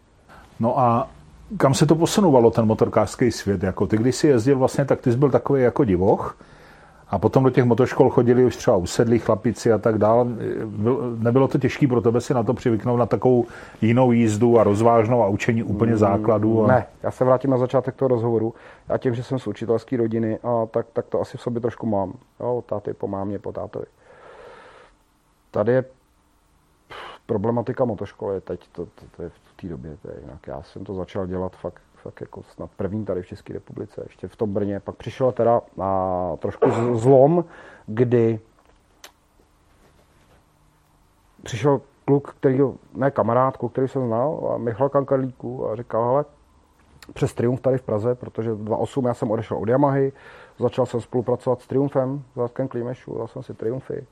No a kam se to posunovalo, ten motorkářský svět? Jako ty, když jsi jezdil vlastně, tak ty jsi byl takový jako divoch. A potom do těch motoškol chodili už třeba usedlí chlapici a tak dále. Nebylo to těžké pro tebe si na to přivyknout na takovou jinou jízdu a rozvážnou a učení úplně základů? A... Ne, já se vrátím na začátek toho rozhovoru. Já tím, že jsem z učitelské rodiny, a tak, tak to asi v sobě trošku mám. Jo, táty po mámě, po tátovi. Tady je problematika motoškoly teď, to, to, to je v té době, to je jinak. Já jsem to začal dělat fakt, fakt jako snad první tady v České republice, ještě v tom Brně. Pak přišel teda na trošku zlom, kdy přišel kluk, který, ne kamarád, kluk, který jsem znal, a Michal Kankarlíku a říkal, hele, přes Triumf tady v Praze, protože 2008 já jsem odešel od Yamahy, začal jsem spolupracovat s Triumfem, s Zátkem Klímešu, dal jsem si Triumfy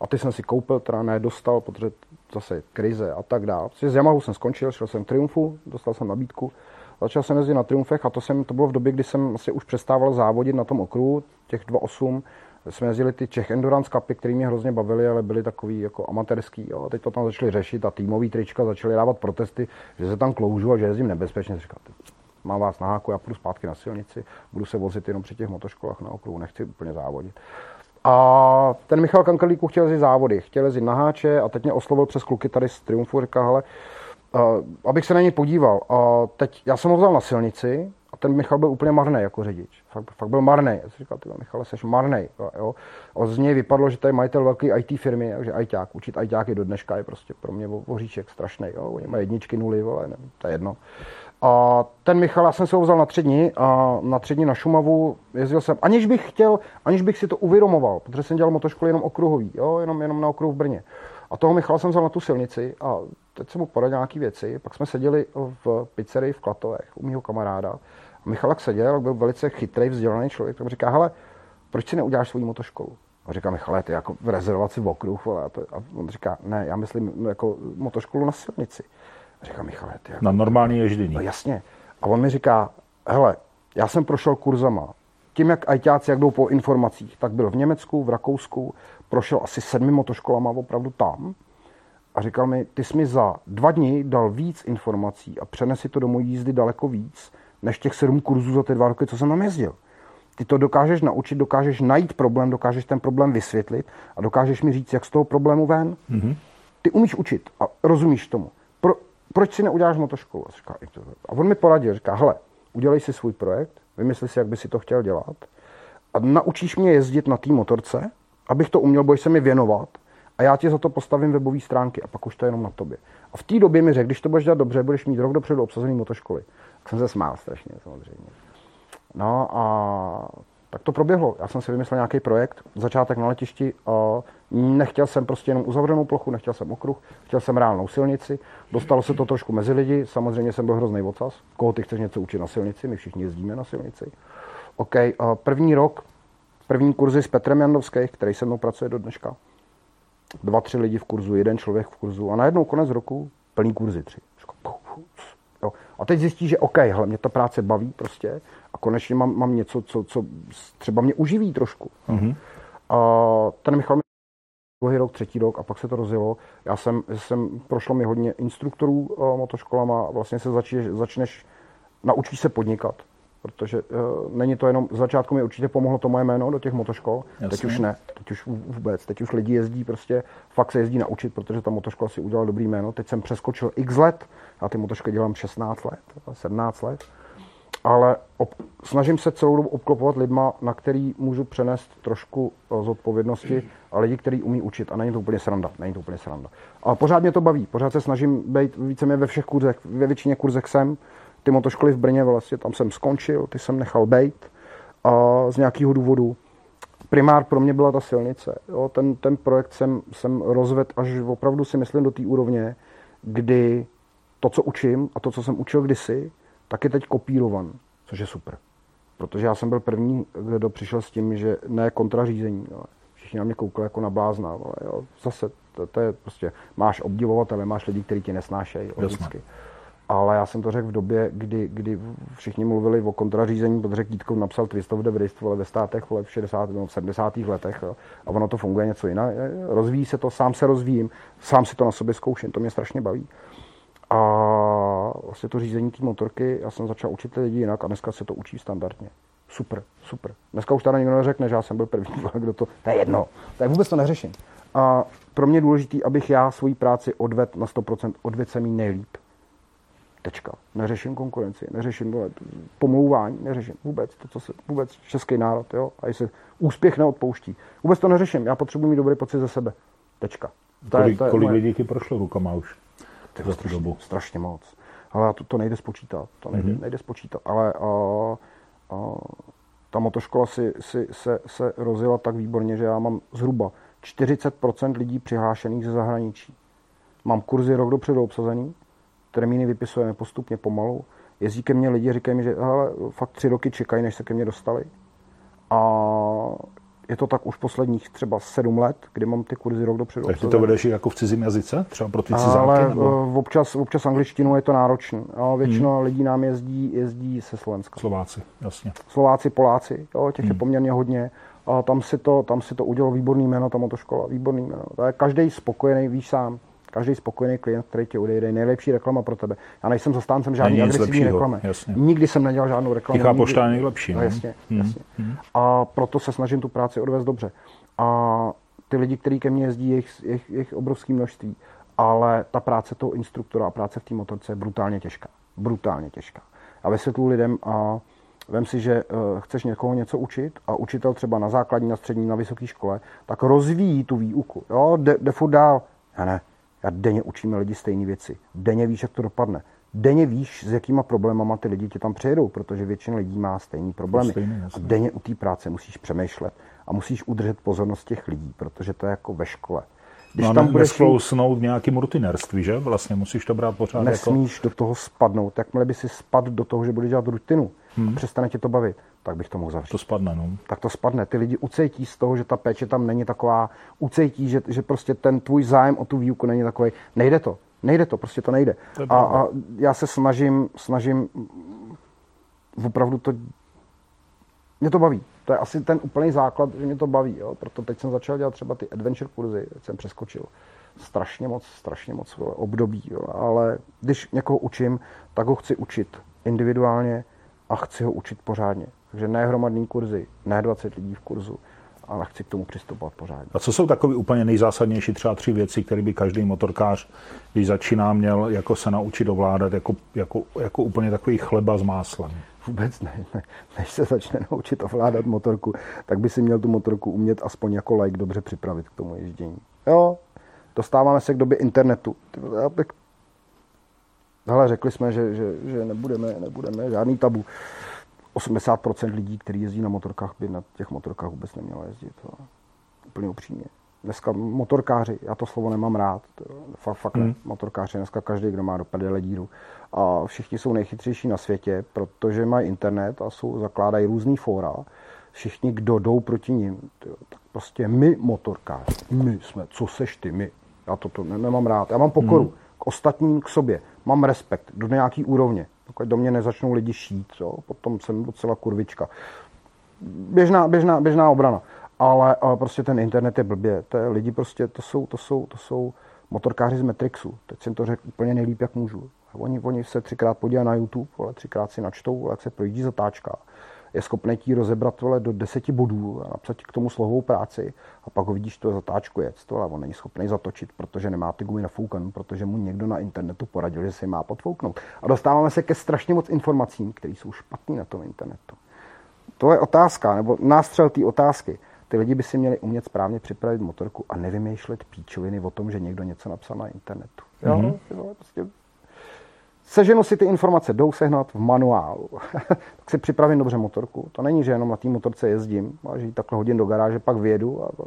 a ty jsem si koupil, teda nedostal, protože zase krize a tak dále. Z Yamahu jsem skončil, šel jsem Triumfu, dostal jsem nabídku, začal jsem jezdit na Triumfech a to, jsem, to bylo v době, kdy jsem vlastně už přestával závodit na tom okruhu, těch 2.8, jsme jezdili ty Czech Endurance Cupy, které mě hrozně bavily, ale byly takový jako amatérský. Jo. Teď to tam začali řešit a týmový trička začali dávat protesty, že se tam kloužu a že jezdím nebezpečně. Říkal, mám vás na háku, já půjdu zpátky na silnici, budu se vozit jenom při těch motoškolách na okruhu, nechci úplně závodit. A ten Michal Kankalíku chtěl jezdit závody, chtěl jezdit na háče a teď mě oslovil přes kluky tady z Triumfu, říká, hele, uh, abych se na něj podíval. A teď já jsem ho vzal na silnici a ten Michal byl úplně marný jako řidič. Fakt, fakt byl marný. Já jsem říkal, ty Michale, jsi marný. Jo? A z něj vypadlo, že je majitel velké IT firmy, takže ITák, učit ITáky do dneška je prostě pro mě voříček strašný. Jo? Oni mají jedničky, nuly, vole, ne, to je jedno. A ten Michal, já jsem se ho vzal na tři dny, a na tři dny na Šumavu, jezdil jsem, aniž bych chtěl, aniž bych si to uvědomoval, protože jsem dělal motoškoly jenom okruhový, jo, jenom, jenom na okruhu v Brně. A toho Michala jsem vzal na tu silnici a teď jsem mu poradil nějaké věci. Pak jsme seděli v pizzerii v Klatovech u mého kamaráda. A Michal jak seděl, byl velice chytrý, vzdělaný člověk, tak říká, hele, proč si neuděláš svou motoškolu? A říká Michal, ty jako v rezervaci v okruh. A, to, a on říká, ne, já myslím jako motoškolu na silnici. Říká Michale, ty jako, Na normální ježdění. No jasně. A on mi říká, hele, já jsem prošel kurzama. Tím, jak ajťáci, jak jdou po informacích, tak byl v Německu, v Rakousku, prošel asi sedmi motoškolama opravdu tam. A říkal mi, ty jsi mi za dva dny dal víc informací a přenesi to do mojí jízdy daleko víc, než těch sedm kurzů za ty dva roky, co jsem tam jezdil. Ty to dokážeš naučit, dokážeš najít problém, dokážeš ten problém vysvětlit a dokážeš mi říct, jak z toho problému ven. Mm-hmm. Ty umíš učit a rozumíš tomu proč si neuděláš motoškolu? A, říká, a on mi poradil, říká, hele, udělej si svůj projekt, vymysli si, jak by si to chtěl dělat a naučíš mě jezdit na té motorce, abych to uměl, budeš se mi věnovat a já ti za to postavím webové stránky a pak už to je jenom na tobě. A v té době mi řekl, když to budeš dělat dobře, budeš mít rok dopředu obsazený motoškoly. Tak jsem se smál strašně, samozřejmě. No a tak to proběhlo. Já jsem si vymyslel nějaký projekt, začátek na letišti. A nechtěl jsem prostě jenom uzavřenou plochu, nechtěl jsem okruh, chtěl jsem reálnou silnici. Dostalo se to trošku mezi lidi, samozřejmě jsem byl hrozný ocas. Koho ty chceš něco učit na silnici? My všichni jezdíme na silnici. OK, první rok, první kurzy s Petrem Jandovských, který se mnou pracuje do dneška. Dva, tři lidi v kurzu, jeden člověk v kurzu a najednou konec roku plný kurzy tři. Jo. A teď zjistí, že OK, hele, mě ta práce baví prostě a konečně mám, mám něco, co, co třeba mě uživí trošku. Mm-hmm. A ten Michal druhý rok, třetí rok a pak se to rozjelo. Já jsem, jsem prošlo mi hodně instruktorů uh, motoškolama, vlastně se začneš, začneš naučíš se podnikat, protože uh, není to jenom, z začátku mi určitě pomohlo to moje jméno do těch motoškol, Jasně. teď už ne, teď už vůbec, teď už lidi jezdí prostě, fakt se jezdí naučit, protože ta motoškola si udělala dobrý jméno, teď jsem přeskočil x let, já ty motoškoly dělám 16 let, 17 let, ale ob, snažím se celou dobu obklopovat lidma, na který můžu přenést trošku eh, zodpovědnosti a lidi, který umí učit. A není to úplně sranda. Není to úplně sranda. A pořád mě to baví. Pořád se snažím být víceméně ve všech kurzech, ve většině kurzech jsem. ty motoškoly v Brně vlastně, tam jsem skončil, ty jsem nechal bejt a z nějakého důvodu. Primár pro mě byla ta silnice. Jo, ten, ten projekt jsem, jsem rozvedl až opravdu si myslím do té úrovně, kdy to, co učím a to, co jsem učil kdysi, tak je teď kopírovan, což je super. Protože já jsem byl první, kdo přišel s tím, že ne kontrařízení. Jo. Všichni na mě koukali jako na blázna. Ale jo. Zase to, to, je prostě, máš obdivovatele, máš lidi, kteří tě nesnášejí. Logicky. Ale já jsem to řekl v době, kdy, kdy všichni mluvili o kontrařízení, protože Kítkov napsal Twist of the Wrist, ve státech, vole, v 60. nebo v 70. letech jo. a ono to funguje něco jiného. Rozvíjí se to, sám se rozvíjím, sám si to na sobě zkouším, to mě strašně baví. A vlastně to řízení té motorky, já jsem začal učit lidi jinak a dneska se to učí standardně. Super, super. Dneska už tady nikdo neřekne, že já jsem byl první, kdo to, to je jedno, to je vůbec to neřeším. A pro mě je důležité, abych já svoji práci odvedl na 100%, odvedl jsem jí nejlíp. Tečka. Neřeším konkurenci, neřeším tohle, pomlouvání, neřeším vůbec, to, co se, vůbec český národ, jo, a se úspěch neodpouští. Vůbec to neřeším, já potřebuji mít dobrý pocit ze sebe. Tečka. To kolik, je, to je kolik lidí ti prošlo rukama už? za tu dobu? Strašně moc. Ale to, to nejde spočítat, to nejde, mm-hmm. nejde spočítat, ale a, a, ta motoškola si, si, se, se rozjela tak výborně, že já mám zhruba 40% lidí přihlášených ze zahraničí. Mám kurzy rok dopředu obsazený, termíny vypisujeme postupně pomalu. Jezdí ke mně lidi, říkají mi, že hele, fakt tři roky čekají, než se ke mně dostali. A je to tak už posledních třeba sedm let, kdy mám ty kurzy rok dopředu. Tak ty to vedeš jako v cizím jazyce? Třeba pro ty cizáky? Ale nebo? Eh, občas, občas angličtinu je to náročné. Většina hmm. lidí nám jezdí, jezdí se Slovenska. Slováci, jasně. Slováci, Poláci, jo, těch hmm. je poměrně hodně. A tam si to, tam si to udělalo výborný jméno, ta motoškola, výborný jméno. To každý spokojený, víš sám, každý spokojený klient, který tě odejde, je nejlepší reklama pro tebe. Já nejsem zastáncem žádný agresivní reklamy. Jasně. Nikdy jsem nedělal žádnou reklamu. Tichá pošta je nejlepší. No, jasně, hmm. jasně. Hmm. A proto se snažím tu práci odvést dobře. A ty lidi, kteří ke mně jezdí, je jich, jich, jich obrovské množství. Ale ta práce toho instruktora a práce v té motorce je brutálně těžká. Brutálně těžká. A vysvětlu lidem a Vem si, že uh, chceš někoho něco učit a učitel třeba na základní, na střední, na vysoké škole, tak rozvíjí tu výuku. Jo, jde, jde furt dál. Já ne, já denně učíme lidi stejné věci. Denně víš, jak to dopadne. Denně víš, s jakýma problémama ty lidi tě tam přijedou, protože většina lidí má stejný problémy. Stejný, a denně u té práce musíš přemýšlet a musíš udržet pozornost těch lidí, protože to je jako ve škole. Když no, tam budeš nesklousnout v nějakým rutinerství, že? Vlastně musíš to brát pořád jako- Nesmíš jako... do toho spadnout. Jakmile by si spadl do toho, že budeš dělat rutinu hmm. a přestane tě to bavit, tak bych to mohl zavřít. To spadne, no. Tak to spadne. Ty lidi ucejtí z toho, že ta péče tam není taková, ucejtí, že, že prostě ten tvůj zájem o tu výuku není takový. Nejde to. Nejde to, prostě to nejde. To a, a já se snažím, snažím opravdu to, mě to baví. To je asi ten úplný základ, že mě to baví. Jo? Proto teď jsem začal dělat třeba ty adventure kurzy, teď jsem přeskočil strašně moc, strašně moc období. Jo? Ale když někoho učím, tak ho chci učit individuálně a chci ho učit pořádně. Takže ne hromadný kurzy, ne 20 lidí v kurzu, ale chci k tomu přistupovat pořádně. A co jsou takové úplně nejzásadnější třeba tři věci, které by každý motorkář, když začíná, měl jako se naučit ovládat, jako, jako, jako úplně takový chleba s máslem? Vůbec ne, ne. Než se začne naučit ovládat motorku, tak by si měl tu motorku umět aspoň jako like dobře připravit k tomu ježdění. Jo, dostáváme se k době internetu. Já bych... Hele, řekli jsme, že, že, že nebudeme, nebudeme žádný tabu. 80% lidí, kteří jezdí na motorkách, by na těch motorkách vůbec nemělo jezdit. To úplně upřímně. Dneska motorkáři, já to slovo nemám rád, to, fakt, fakt hmm. ne. Motorkáři, dneska každý, kdo má do prdele díru. A všichni jsou nejchytřejší na světě, protože mají internet a jsou, zakládají různý fóra. Všichni, kdo jdou proti ním, tak prostě my motorkáři, my jsme, co seš ty, my. Já to, to nemám rád. Já mám pokoru hmm. k ostatním, k sobě. Mám respekt do nějaký úrovně. Pokud do mě nezačnou lidi šít, jo, potom jsem docela kurvička. Běžná, běžná, běžná obrana. Ale, ale prostě ten internet je blbě. To je, lidi prostě, to jsou, to jsou, to jsou motorkáři z Matrixu. Teď jsem to řekl úplně nejlíp, jak můžu. Oni, oni se třikrát podívají na YouTube, ale třikrát si načtou, jak se projíždí zatáčka. Je schopný ti rozebrat vole, do deseti bodů a napsat k tomu slohovou práci a pak ho vidíš, to zatáčku jet, to, ale on není schopný zatočit, protože nemá ty gumy nafoukan, protože mu někdo na internetu poradil, že si má podfouknout. A dostáváme se ke strašně moc informacím, které jsou špatné na tom internetu. To je otázka, nebo nástřel té otázky. Ty lidi by si měli umět správně připravit motorku a nevymýšlet píčoviny o tom, že někdo něco napsal na internetu. Jo, mm-hmm. prostě Seženu si ty informace, jdou sehnat v manuálu. tak si připravím dobře motorku. To není, že jenom na té motorce jezdím, ale že ji takhle hodím do garáže, pak vědu. A to.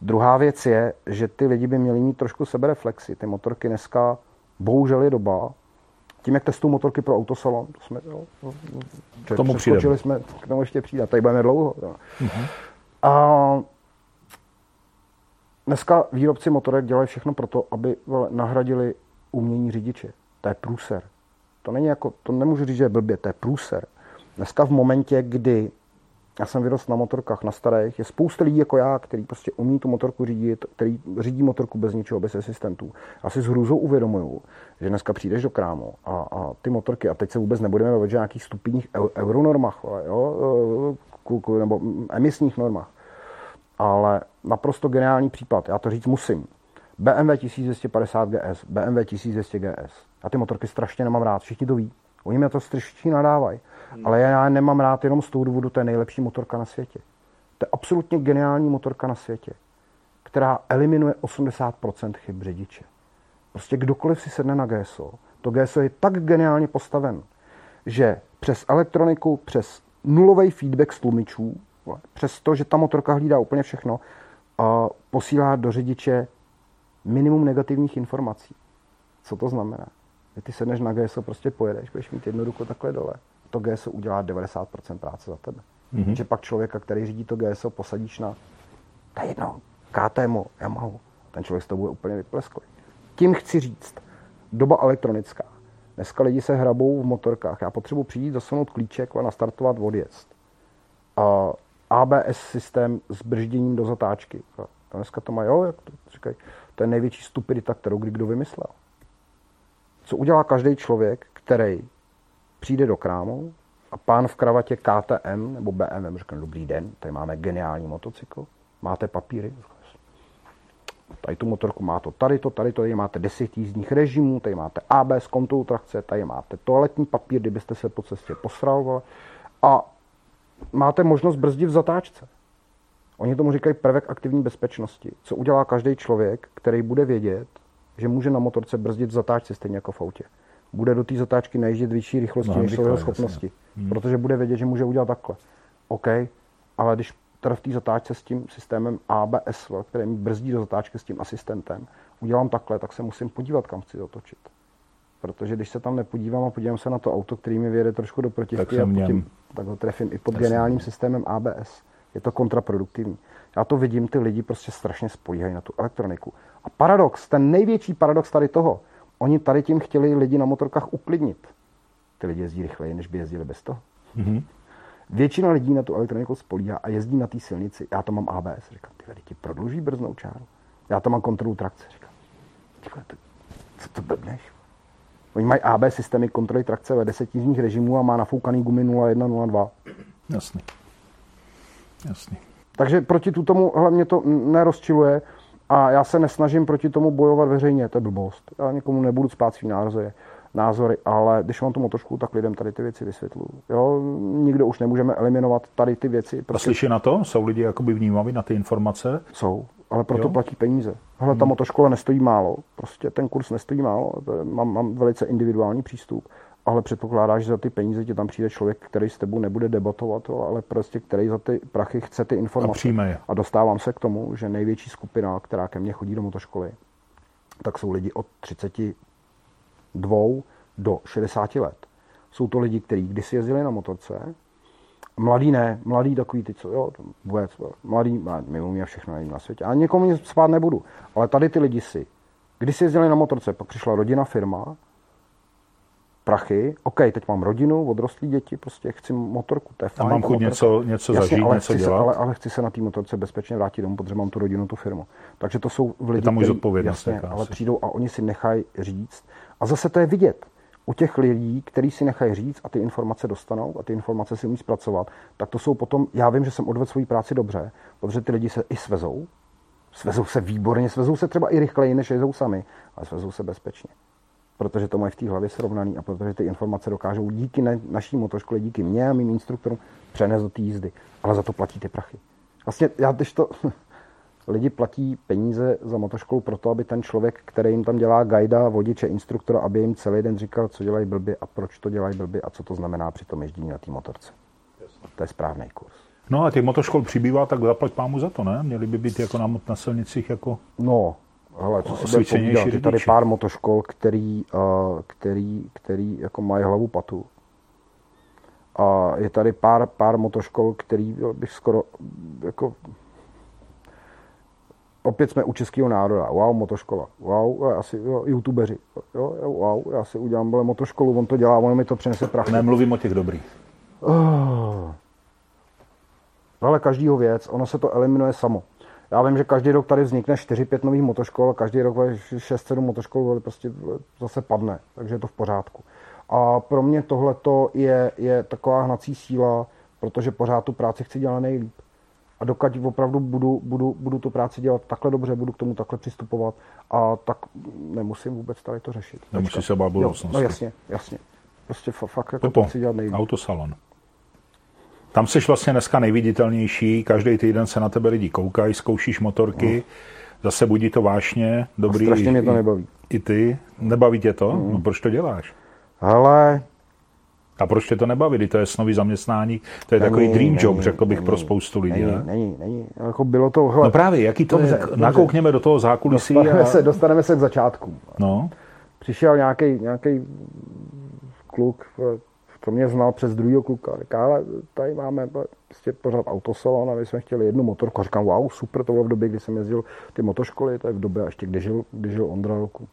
Druhá věc je, že ty lidi by měli mít trošku sebereflexy. Ty motorky dneska, bohužel je doba, tím, jak testují motorky pro autosalon, to jsme, jo, k tomu přijdeme. jsme, k tomu ještě přijde, tady budeme dlouho. Jo. Uh-huh. A dneska výrobci motorek dělají všechno pro to, aby nahradili umění řidiče. To je průser. To není jako, to nemůžu říct, že je blbě, to je průser. Dneska v momentě, kdy já jsem vyrostl na motorkách, na starých, je spousta lidí jako já, který prostě umí tu motorku řídit, který řídí motorku bez ničeho, bez asistentů. Já si s hrůzou uvědomuju, že dneska přijdeš do krámu a, a ty motorky, a teď se vůbec nebudeme bavit o nějakých stupních euronormách, jo, nebo emisních normách, ale naprosto geniální případ, já to říct musím. BMW 1250 GS, BMW 1200 GS. Já ty motorky strašně nemám rád, všichni to ví. Oni mě to strašně nadávají. Hmm. Ale já nemám rád jenom z toho důvodu, to je nejlepší motorka na světě. To je absolutně geniální motorka na světě, která eliminuje 80% chyb řidiče. Prostě kdokoliv si sedne na GSO, to GSO je tak geniálně postaven, že přes elektroniku, přes nulový feedback z tlumičů, přes to, že ta motorka hlídá úplně všechno, a posílá do řidiče minimum negativních informací. Co to znamená? Že ty sedneš na GSO, prostě pojedeš, budeš mít jednu ruku takhle dole. To GSO udělá 90% práce za tebe. Mm-hmm. Že pak člověka, který řídí to GSO, posadíš na to jedno, KTM, Yamaha. Ten člověk s tobou je úplně vyplesklý. Tím chci říct, doba elektronická. Dneska lidi se hrabou v motorkách. Já potřebuji přijít, zasunout klíček a nastartovat odjezd. A ABS systém s bržděním do zatáčky. A dneska to mají, jo, jak to říkají, to je největší stupidita, kterou kdy kdo vymyslel. Co udělá každý člověk, který přijde do krámu a pán v kravatě KTM nebo BMW řekne, dobrý den, tady máme geniální motocykl, máte papíry, tady tu motorku má to tady to, tady to, tady máte 10 jízdních režimů, tady máte ABS kontrolu trakce, tady máte toaletní papír, kdybyste se po cestě posral, a máte možnost brzdit v zatáčce. Oni tomu říkají prvek aktivní bezpečnosti. Co udělá každý člověk, který bude vědět, že může na motorce brzdit v zatáčce stejně jako v autě. Bude do té zatáčky najíždět vyšší rychlosti no, než jeho schopnosti. Hmm. Protože bude vědět, že může udělat takhle. OK, ale když teda v té zatáčce s tím systémem ABS, který mi brzdí do zatáčky s tím asistentem, udělám takhle, tak se musím podívat, kam chci otočit. Protože když se tam nepodívám a podívám se na to auto, který mi vyjede trošku do protivky tak, a tak ho trefím i pod Jasně. geniálním systémem ABS. Je to kontraproduktivní. Já to vidím, ty lidi prostě strašně spolíhají na tu elektroniku. A paradox, ten největší paradox tady toho, oni tady tím chtěli lidi na motorkách uklidnit. Ty lidi jezdí rychleji, než by jezdili bez toho. Mm-hmm. Většina lidí na tu elektroniku spolíhá a jezdí na té silnici. Já to mám ABS. Říkám, ty lidi prodlouží brznou čáru. Já to mám kontrolu trakce. Říkám, ty, co to blbneš? Oni mají AB systémy kontroly trakce ve deseti režimů a má nafoukaný gumy 0102. Jasný. Jasný. Takže proti tomu hlavně to nerozčiluje a já se nesnažím proti tomu bojovat veřejně, to je blbost. Já někomu nebudu spát svý názory, názory, ale když mám tu motošku, tak lidem tady ty věci vysvětluju. Jo, nikdo už nemůžeme eliminovat tady ty věci. Protože... A slyší na to? Jsou lidi jakoby vnímaví na ty informace? Jsou, ale proto jo? platí peníze. Hele, ta hmm. motoškola nestojí málo, prostě ten kurz nestojí málo, mám, mám velice individuální přístup ale předpokládáš, že za ty peníze ti tam přijde člověk, který s tebou nebude debatovat, ale prostě který za ty prachy chce ty informace. A, je. a dostávám se k tomu, že největší skupina, která ke mně chodí do motoškoly, tak jsou lidi od 32 do 60 let. Jsou to lidi, kteří kdysi jezdili na motorce, mladý ne, mladý takový ty, co jo, vůbec, mladý, mimo mě všechno nevím na světě. A někomu nic spát nebudu. Ale tady ty lidi si, když si jezdili na motorce, pak přišla rodina, firma, prachy, OK, teď mám rodinu, odrostlí děti, prostě chci motorku, to je fajn. A mám chuť něco, něco Jasně, zažít, ale něco dělat. Se, ale, ale chci se na té motorce bezpečně vrátit domů, protože mám tu rodinu, tu firmu. Takže to jsou v lidi, je tam už odpovědnost. Jasně, ale přijdou a oni si nechají říct. A zase to je vidět. U těch lidí, kteří si nechají říct a ty informace dostanou a ty informace si umí zpracovat, tak to jsou potom, já vím, že jsem odvedl svoji práci dobře, protože ty lidi se i svezou, svezou se výborně, svezou se třeba i rychleji, než jezdou sami, ale svezou se bezpečně protože to mají v té hlavě srovnaný a protože ty informace dokážou díky na, naší motoškole, díky mě a mým instruktorům přenést do té jízdy. Ale za to platí ty prachy. Vlastně já, když to, lidi platí peníze za motoškolu proto, aby ten člověk, který jim tam dělá guida, vodiče, instruktora, aby jim celý den říkal, co dělají blbě a proč to dělají blbě a co to znamená při tom ježdění na té motorce. To je správný kurz. No a těch motoškol přibývá, tak zaplať pámu za to, ne? Měli by být jako na, na silnicích jako... No, hele, co si povídat, je tady pár motoškol, který, uh, který, který jako mají hlavu patu. A je tady pár, pár motoškol, který bych skoro jako opět jsme u českého národa. Wow, motoškola. Wow, já si, jo, youtubeři. Jo, jo, wow, já si udělám byle motoškolu, on to dělá, ono mi to přinese prachy. Nemluvím o těch dobrých. Oh. Ale každýho věc, ono se to eliminuje samo. Já vím, že každý rok tady vznikne 4-5 nových motoškol, každý rok 6-7 motoškol prostě zase padne, takže je to v pořádku. A pro mě tohle je, je taková hnací síla, protože pořád tu práci chci dělat nejlíp. A dokud opravdu budu, budu, budu tu práci dělat takhle dobře, budu k tomu takhle přistupovat, a tak nemusím vůbec tady to řešit. Nemusíš se bát budoucnosti. No jasně, jasně. Prostě fakt jako Pepo, chci dělat nejlíp. Autosalon. Tam jsi vlastně dneska nejviditelnější, každý týden se na tebe lidi koukají, zkoušíš motorky, no. zase budí to vášně, dobrý. A strašně mě to nebaví. I ty? Nebaví tě to? Mm. No proč to děláš? Ale a proč tě to nebaví? To je snový zaměstnání, to je není, takový dream není, job, řekl bych, není, pro spoustu lidí. Není, ne? není, není. Jako bylo to, hele, no právě, jaký to dobře, je? Dobře. Nakoukněme do toho zákulisí. Dostaneme, a... se, dostaneme se k začátku. No. Přišel nějaký nějaký kluk, to mě znal přes druhého kluka. Říká, ale tady máme prostě pořád autosalon a my jsme chtěli jednu motorku. A říkám, wow, super, to bylo v době, kdy jsem jezdil ty motoškoly, to je v době ještě, kdy žil, kdy žil Ondra roku.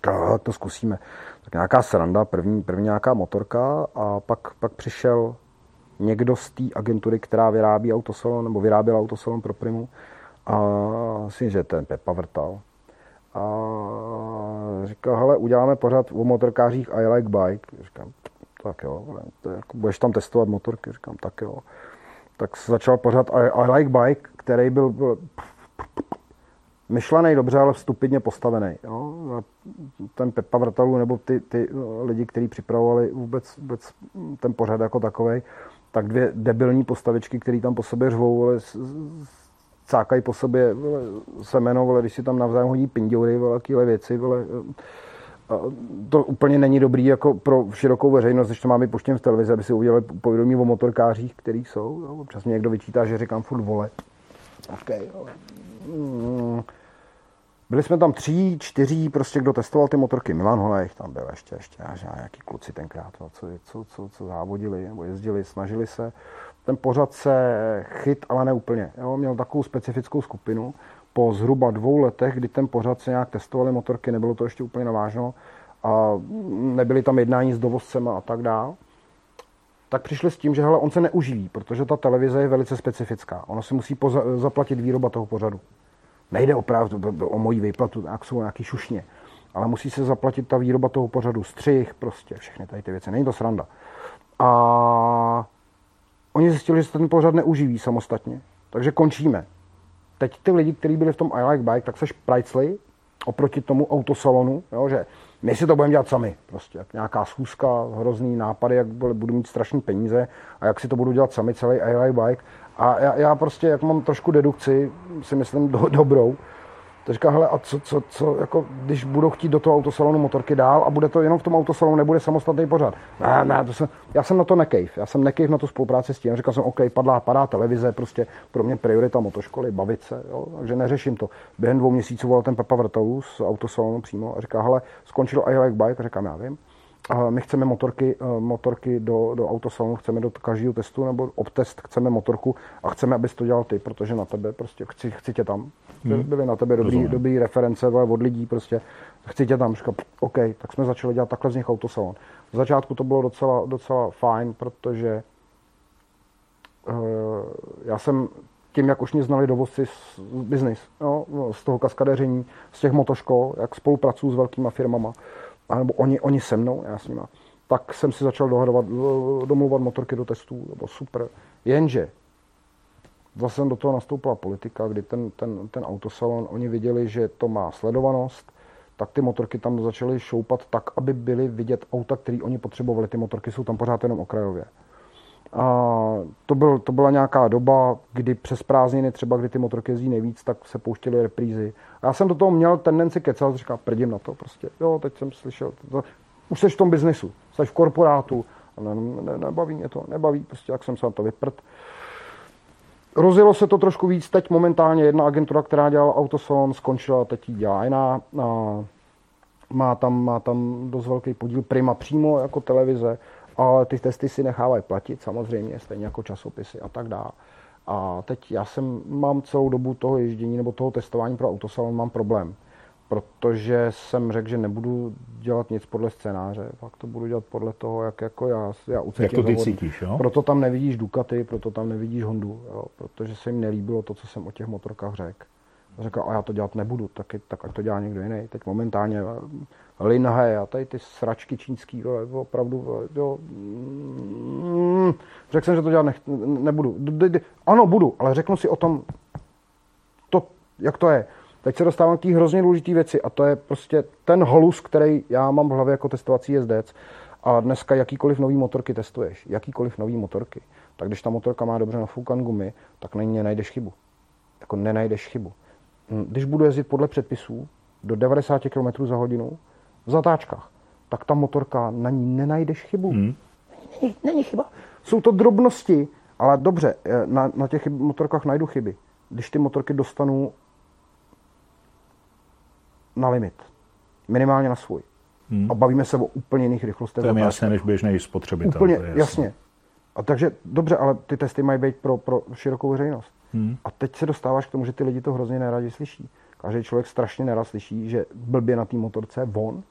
Tak to zkusíme. Tak nějaká sranda, první, první nějaká motorka a pak, pak přišel někdo z té agentury, která vyrábí autosalon, nebo vyráběla autosalon pro Primu. A myslím, že ten Pepa Vrtal. A říkal, hele, uděláme pořád o motorkářích I like bike. Říkám, tak jo, to je, jako, budeš tam testovat motorky, říkám, tak jo. Tak se začal pořád I, I like bike, který byl, byl myšlený dobře, ale stupidně postavený. Jo? ten Pepa Vrtalu nebo ty, ty lidi, kteří připravovali vůbec, vůbec ten pořad jako takový, tak dvě debilní postavičky, které tam po sobě řvou, vole, cákají po sobě semeno, vole, když si tam navzájem hodí pinděury, velké věci, vole, to úplně není dobrý jako pro širokou veřejnost, když to máme puštěn v televizi, aby si udělali povědomí o motorkářích, který jsou. Jo. Občas mě někdo vyčítá, že říkám furt vole. Okay, ale... mm. Byli jsme tam tři, čtyři, prostě kdo testoval ty motorky. Milan Holejch tam byl ještě, ještě nějaký kluci tenkrát, co, co, co, co závodili nebo jezdili, snažili se. Ten pořad se chyt, ale ne úplně. Jo. Měl takovou specifickou skupinu po zhruba dvou letech, kdy ten pořad se nějak testovali motorky, nebylo to ještě úplně navážno a nebyly tam jednání s dovozcem a tak dále, tak přišli s tím, že hele, on se neuživí, protože ta televize je velice specifická. Ono si musí poza- zaplatit výroba toho pořadu. Nejde opravdu o moji výplatu, jak jsou nějaký šušně, ale musí se zaplatit ta výroba toho pořadu, střih, prostě všechny tady ty věci. Není to sranda. A oni zjistili, že se ten pořad neuživí samostatně, takže končíme teď ty lidi, kteří byli v tom I Like Bike, tak seš pricely oproti tomu autosalonu, jo, že my si to budeme dělat sami. Prostě jak nějaká schůzka, hrozný nápady, jak budu mít strašné peníze a jak si to budu dělat sami celý I Like Bike. A já, já prostě, jak mám trošku dedukci, si myslím do, dobrou, to říká, hele, a co, co, co, jako, když budou chtít do toho autosalonu motorky dál a bude to jenom v tom autosalonu, nebude samostatný pořád. Ne, ne, to jsem, já jsem na to nekejv, já jsem nekejv na tu spolupráci s tím. Říkal jsem, OK, padla, padá televize, prostě pro mě priorita motoškoly, bavit se, jo, takže neřeším to. Během dvou měsíců volal ten Pepa Vrtalu z autosalonu přímo a říká, hele, skončil I like bike, říkám, já vím, my chceme motorky, eh, motorky do, do autosalonu, chceme do každého testu nebo obtest, chceme motorku a chceme, abys to dělal ty, protože na tebe prostě chci, chci tě tam. Hmm. Byly na tebe dobrý, dobrý reference od lidí prostě. Chci tě tam. Říkal, OK, tak jsme začali dělat takhle z nich autosalon. V začátku to bylo docela, docela fajn, protože uh, já jsem tím, jak už mě znali dovozci z biznis, jo, z toho kaskadeření, z těch motoškol, jak spolupracuju s velkýma firmama, anebo oni, oni se mnou, já s nima, tak jsem si začal dohadovat, domluvat motorky do testů, bylo super. Jenže zase do toho nastoupila politika, kdy ten, ten, ten autosalon, oni viděli, že to má sledovanost, tak ty motorky tam začaly šoupat tak, aby byly vidět auta, které oni potřebovali. Ty motorky jsou tam pořád jenom okrajově. A to, byl, to byla nějaká doba, kdy přes prázdniny, třeba kdy ty motorky jezdí nejvíc, tak se pouštěly reprízy. A já jsem do toho měl tendenci kecat, říkal, prdím na to prostě. Jo, teď jsem slyšel, to, už jsi v tom biznesu, jsi v korporátu, ne, ne, nebaví mě to, nebaví, prostě jak jsem se na to vyprt. Rozjelo se to trošku víc, teď momentálně jedna agentura, která dělala autosalon, skončila, teď ji dělá jiná. A má tam, má tam dost velký podíl Prima přímo jako televize, ale ty testy si nechávají platit samozřejmě, stejně jako časopisy a tak dále. A teď já jsem, mám celou dobu toho ježdění nebo toho testování pro autosalon mám problém protože jsem řekl, že nebudu dělat nic podle scénáře, fakt to budu dělat podle toho, jak jako já, já ucítím. Jak to ty cítíš, jo? Proto tam nevidíš Ducati, proto tam nevidíš Hondu, jo? protože se jim nelíbilo to, co jsem o těch motorkách řekl. Řekl, a já to dělat nebudu, tak, tak ať to dělá někdo jiný. Teď momentálně Linhe a tady ty sračky čínský, jo, opravdu, jo, mm, řekl jsem, že to dělat nech, nebudu. Ano, budu, ale řeknu si o tom, to, jak to je. Teď se dostávám k té hrozně důležité věci a to je prostě ten holus, který já mám v hlavě jako testovací jezdec. A dneska jakýkoliv nový motorky testuješ, jakýkoliv nový motorky, tak když ta motorka má dobře nafoukan gumy, tak na ní nenajdeš chybu. Jako nenajdeš chybu. Hm, když budu jezdit podle předpisů do 90 km za hodinu v zatáčkách, tak ta motorka na ní nenajdeš chybu. Hmm. Není, není chyba. Jsou to drobnosti, ale dobře, eh, na, na těch motorkách najdu chyby. Když ty motorky dostanu na limit. Minimálně na svůj. Hmm. A bavíme se o úplně jiných rychlostech. To je jasné než běžný spotřebitel. Úplně, jasně. jasně. A takže, dobře, ale ty testy mají být pro, pro širokou veřejnost. Hmm. A teď se dostáváš k tomu, že ty lidi to hrozně neradi slyší. Každý člověk strašně nerad slyší, že blbě na té motorce von,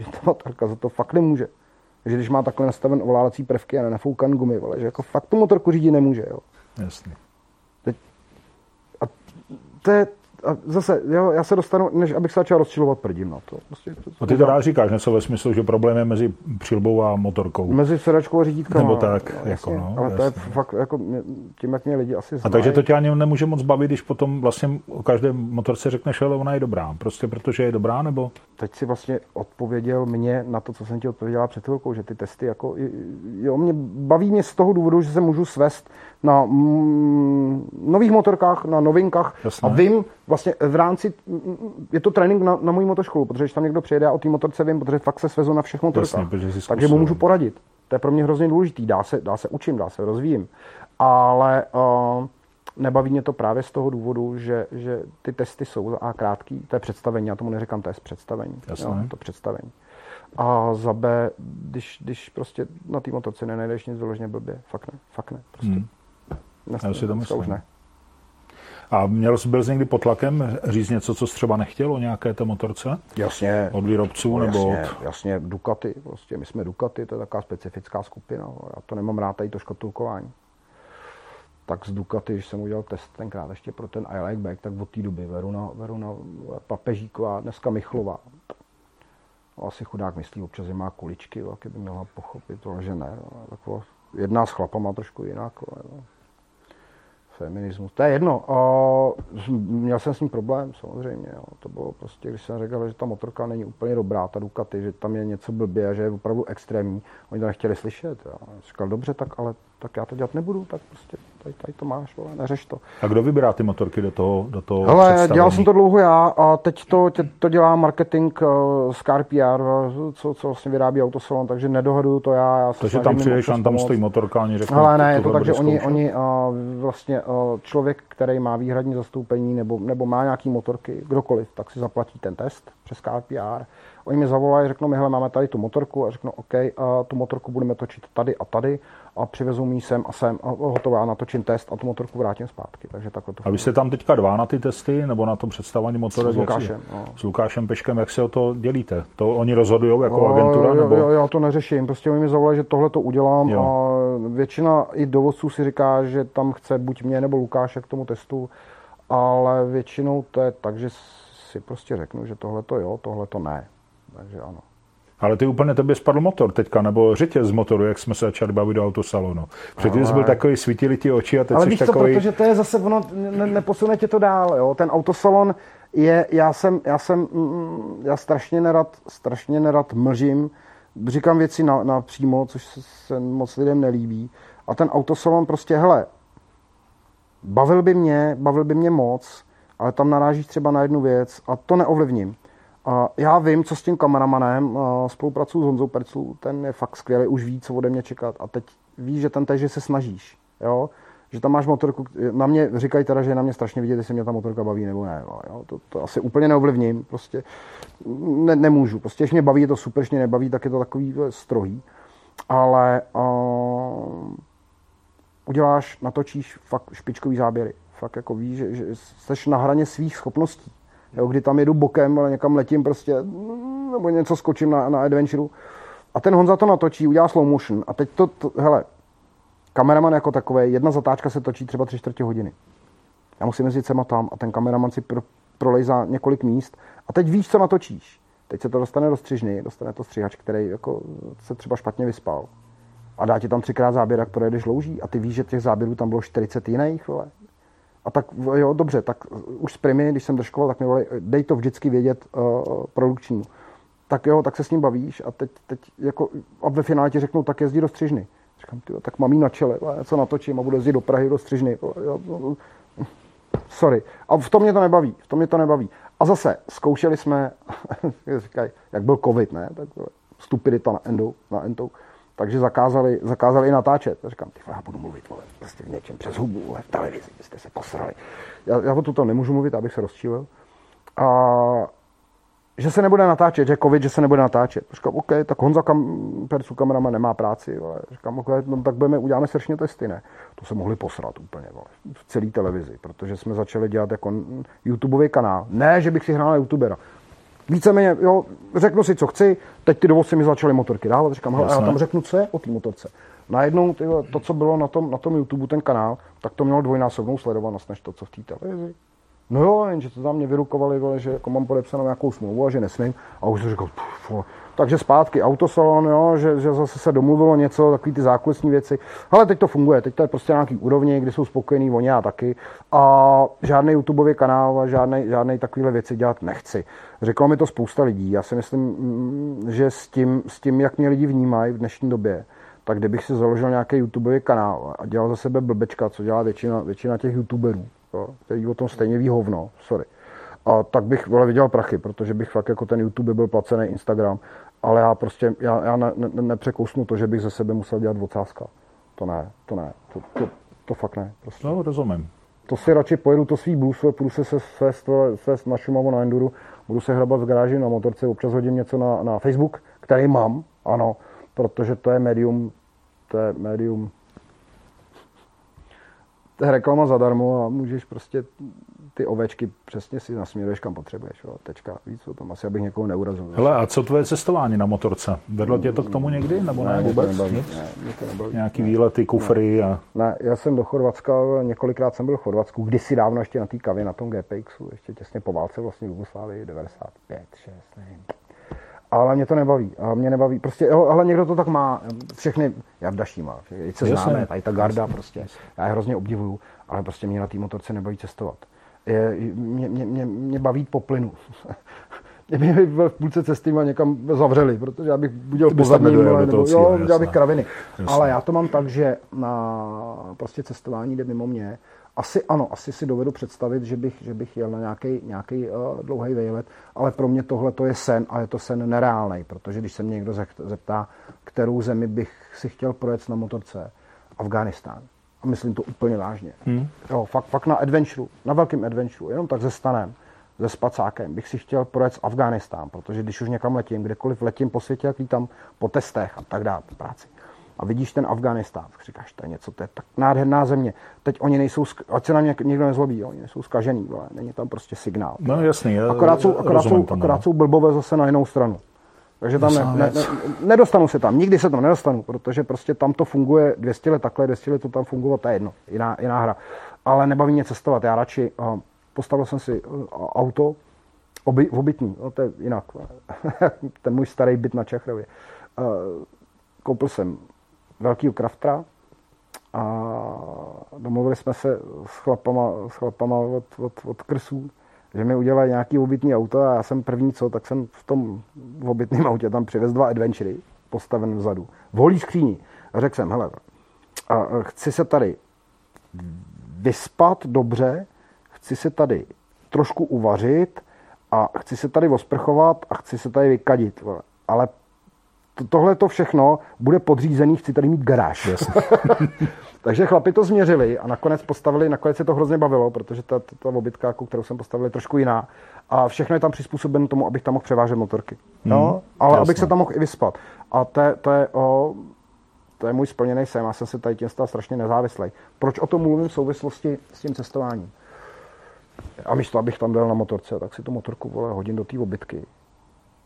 že ta motorka za to fakt nemůže. Že když má takhle nastaven ovládací prvky a nenafoukan gumy, vole, že jako fakt tu motorku řídit nemůže. Jo. Jasně. Teď, a to je, a zase, jo, já se dostanu, než abych se začal rozčilovat, prdím na to. Prostě, to, to a ty to rád říkáš, něco ve smyslu, že problém je mezi přilbou a motorkou. Mezi sedačkou a řídítkama. Nebo tak, no, jako no. Ale jasně. to je fakt, jako, tím, jak mě lidi asi znají. A takže to tě ani nemůže moc bavit, když potom vlastně o každé motorce řekneš, že ona je dobrá. Prostě protože je dobrá, nebo? Teď si vlastně odpověděl mě na to, co jsem ti odpověděla před chvilkou, že ty testy, jako, jo, mě baví mě z toho důvodu, že se můžu svést na mm, nových motorkách, na novinkách Jasné. a vím vlastně v rámci, je to trénink na, na mojí motoškolu, protože když tam někdo přijede a o té motorce vím, protože fakt se svezu na všech motorkách, Jasně, takže mu můžu poradit. To je pro mě hrozně důležitý, dá se, dá se učím, dá se rozvíjím, ale uh, nebaví mě to právě z toho důvodu, že, že ty testy jsou a krátký, to je představení, já tomu neříkám test, představení, jo, to představení. A za B, když, když prostě na té motorce nenajdeš nic vyloženě blbě, fakt ne, fakt ne, prostě. Hmm. Já si to myslím. Už ne. A měl jsi byl jsi někdy pod tlakem říct něco, co jsi třeba nechtěl o nějaké té motorce? Jasně. Od výrobců no, nebo jasně, od... Jasně, Ducati. Prostě my jsme Ducati, to je taková specifická skupina. Já to nemám rád, tady to škatulkování. Tak z Ducati, když jsem udělal test tenkrát ještě pro ten I like back, tak od té doby Veruna, Veruna Papežíková, dneska Michlová. Asi chudák myslí, občas že má kuličky, jak by měla pochopit, ale že ne. Taková, jedná s chlapama trošku jinak. No feminismus. To je jedno. Uh, měl jsem s ním problém, samozřejmě. Jo. To bylo prostě, když jsem řekl, že ta motorka není úplně dobrá, ta Ducati, že tam je něco blbě a že je opravdu extrémní. Oni to nechtěli slyšet. Jo. Říkal, dobře, tak ale tak já to dělat nebudu, tak prostě tady, tady to máš, vole, neřeš to. A kdo vybírá ty motorky do toho, do toho Hele, dělal jsem to dlouho já a teď to, tě, to dělá marketing uh, z CarPR, co, co vlastně vyrábí autosalon, takže nedohoduju to já. já takže tam přijdeš, tam, tam stojí motorka, oni řeknou, Ale ne, je to tak, že oni, oni uh, vlastně uh, člověk, který má výhradní zastoupení nebo, nebo má nějaký motorky, kdokoliv, tak si zaplatí ten test přes CarPR. Oni mi zavolají, řeknou mi, hele, máme tady tu motorku a řeknu, OK, a tu motorku budeme točit tady a tady a přivezou mi sem a sem a hotová, natočím test a tu motorku vrátím zpátky. Takže takhle to a vy jste tam teďka dva na ty testy, nebo na tom představování motorek? S Lukášem. No. S Lukášem Peškem, jak se o to dělíte? To oni rozhodují jako no, agentura? Jo, nebo? Jo, já to neřeším, prostě oni mi zavolali, že tohle to udělám jo. a většina i dovozců si říká, že tam chce buď mě nebo Lukáše k tomu testu, ale většinou to je tak, že si prostě řeknu, že tohle to jo, tohle to ne. Takže ano. Ale ty úplně tebe spadl motor teďka, nebo řetěz z motoru, jak jsme se začali bavit do autosalonu. Předtím jsi byl takový, svítili ti oči a teď Ale jsi víš takový... protože to je zase, ono ne, neposune tě to dál, jo. Ten autosalon je, já jsem, já jsem, mm, já strašně nerad, strašně nerad mlžím, říkám věci na, na přímo, což se moc lidem nelíbí. A ten autosalon prostě, hele, bavil by mě, bavil by mě moc, ale tam narážíš třeba na jednu věc a to neovlivním. Já vím, co s tím kameramanem, spolupracuju s Honzou Perclu, ten je fakt skvělý, už ví, co ode mě čekat. A teď víš, že ten že se snažíš. Jo? Že tam máš motorku, na mě říkají teda, že je na mě strašně vidět, jestli mě ta motorka baví nebo ne. Jo? To, to, asi úplně neovlivním, prostě ne, nemůžu. Prostě, když mě baví, je to super, když mě nebaví, tak je to takový strohý. Ale uh, uděláš, natočíš fakt špičkový záběry. Fakt jako víš, že, že jsi na hraně svých schopností. Jo, kdy tam jedu bokem, ale někam letím prostě, nebo něco skočím na, na adventure. A ten Honza to natočí, udělá slow motion. A teď to, to hele, kameraman jako takový, jedna zatáčka se točí třeba tři čtvrtě hodiny. Já musím jezdit sem a tam a ten kameraman si pro, prolejzá několik míst a teď víš, co natočíš. Teď se to dostane do střižny, dostane to stříhač, který jako se třeba špatně vyspal. A dá ti tam třikrát záběr, jak projedeš louží. A ty víš, že těch záběrů tam bylo 40 jiných. Vole. A tak jo, dobře, tak už s Primy, když jsem držkoval, tak mi volali, dej to vždycky vědět uh, produkčnímu. Tak jo, tak se s ním bavíš a teď, teď jako, a ve finále ti řeknou, tak jezdí do střižny. Říkám, tyjo, tak mám jí na čele, já co natočím a budu jezdit do Prahy, do střižny. Jo, sorry. A v tom mě to nebaví, v tom mě to nebaví. A zase, zkoušeli jsme, jak byl covid, ne, tak stupidita na endou, na endou takže zakázali, zakázali i natáčet. Já říkám, ty já budu mluvit vole, prostě v něčem přes hubu, vole, v televizi, jste se posrali. Já, já o tuto nemůžu mluvit, abych se rozčílil. A že se nebude natáčet, že covid, že se nebude natáčet. Říkám, OK, tak Honza kam, Percu kamerama nemá práci. Vole. Říkám, OK, no, tak budeme, uděláme sršně testy, ne. To se mohli posrat úplně, vole, v celé televizi, protože jsme začali dělat jako YouTubeový kanál. Ne, že bych si hrál na YouTubera víceméně, jo, řeknu si, co chci, teď ty dovozy mi začaly motorky dávat, říkám, hele, já tam řeknu, co je o té motorce. Najednou ty, to, co bylo na tom, na tom YouTube, ten kanál, tak to mělo dvojnásobnou sledovanost, než to, co v té televizi. No jo, jenže to tam mě vyrukovali, že jako mám podepsanou nějakou smlouvu a že nesmím. A už jsem říkal, pff, takže zpátky autosalon, jo, že, že zase se domluvilo něco, takové ty zákulisní věci. Ale teď to funguje, teď to je prostě nějaký úrovni, kdy jsou spokojení oni a taky. A žádný YouTubeový kanál a žádný, žádný takovýhle věci dělat nechci. Řeklo mi to spousta lidí. Já si myslím, mm, že s tím, s tím jak mě lidi vnímají v dnešní době, tak kdybych si založil nějaký YouTubeový kanál a dělal za sebe blbečka, co dělá většina, většina těch YouTuberů, jo, který o tom stejně ví hovno, sorry, a tak bych vole, viděl prachy, protože bych fakt jako ten YouTube byl placený Instagram, ale já prostě, já, já ne, ne, nepřekousnu to, že bych ze sebe musel dělat vocázka. To ne, to ne, to, to, to fakt ne. Prostě. No, rozumím. To si radši pojedu to svý blues, půjdu se svést, svést na Šumavu na Enduru, budu se hrabat v garáži na motorce, občas hodím něco na, na Facebook, který mám, ano, protože to je médium, to je médium to je reklama zadarmo a můžeš prostě ty ovečky přesně si nasměruješ, kam potřebuješ. Jo. Tečka. Víc o tom. Asi abych někoho neurazil. Hele, a co tvoje cestování na motorce? Vedlo tě to k tomu někdy? Nebo ne, ne vůbec? Nebaví, Nic? Ne, mě to nebaví. Nějaký výlety, kufry ne. a... Ne, já jsem do Chorvatska, několikrát jsem byl v Chorvatsku, kdysi dávno ještě na té kavě, na tom GPXu, ještě těsně po válce vlastně v Jugoslávii, 95, 6, nevím ale mě to nebaví. A mě nebaví. Prostě, jo, ale někdo to tak má. Všechny, já v Daší má. Teď se známe, tady ta garda prostě. Já je hrozně obdivuju, ale prostě mě na té motorce nebaví cestovat. Je, mě, mě, mě, mě baví po plynu. mě by v půlce cesty a někam zavřeli, protože já bych budil pozadní, nebo jo, já bych kraviny. Jasně. Ale já to mám tak, že na prostě cestování jde mimo mě asi ano, asi si dovedu představit, že bych, že bych jel na nějaký, nějaký uh, dlouhý vejlet, ale pro mě tohle to je sen a je to sen nereálný, protože když se mě někdo zeptá, kterou zemi bych si chtěl projet na motorce, Afghánistán. A myslím to úplně vážně. Hmm. Jo, fakt, fakt na adventure, na velkém adventure, jenom tak ze stanem, se spacákem bych si chtěl projet z Afghánistán, protože když už někam letím, kdekoliv letím po světě, jak lítám po testech a tak dále, po práci, a vidíš ten Afganistán, říkáš, to je něco, to je tak nádherná země. Teď oni nejsou, ať se na mě někdo nezlobí, oni nejsou skažený, ale není tam prostě signál. No jasný, já akorát jsou, akorát, jsou, akorát jsou blbové zase na jinou stranu. Takže tam ne, ne, ne, nedostanu se tam, nikdy se tam nedostanu, protože prostě tam to funguje 200 let takhle, 200 let to tam fungovat, to je jedno, jiná, jiná hra. Ale nebaví mě cestovat, já radši uh, postavil jsem si uh, auto, oby, obytný, no, to je jinak, ten můj starý byt na Čechrově. Uh, koupil jsem velkýho kraftra a domluvili jsme se s chlapama, s chlapama od, od, od krsů, že mi udělají nějaký obytný auto a já jsem první co, tak jsem v tom obytném autě tam přivez dva adventury, postaven vzadu. V holí skříni. A řekl jsem, hele, a chci se tady vyspat dobře, chci se tady trošku uvařit a chci se tady osprchovat a chci se tady vykadit. Ale tohle to všechno bude podřízený, chci tady mít garáž. Takže chlapi to změřili a nakonec postavili, nakonec se to hrozně bavilo, protože ta, ta, ta obytka, kterou jsem postavil, je trošku jiná. A všechno je tam přizpůsobeno tomu, abych tam mohl převážet motorky. Hmm, no, ale jasně. abych se tam mohl i vyspat. A to, to je o, to je můj splněný sen. Já jsem se tady tím stal strašně nezávislý. Proč o tom mluvím v souvislosti s tím cestováním? A místo, abych tam byl na motorce, tak si tu motorku vole, hodím do té obytky.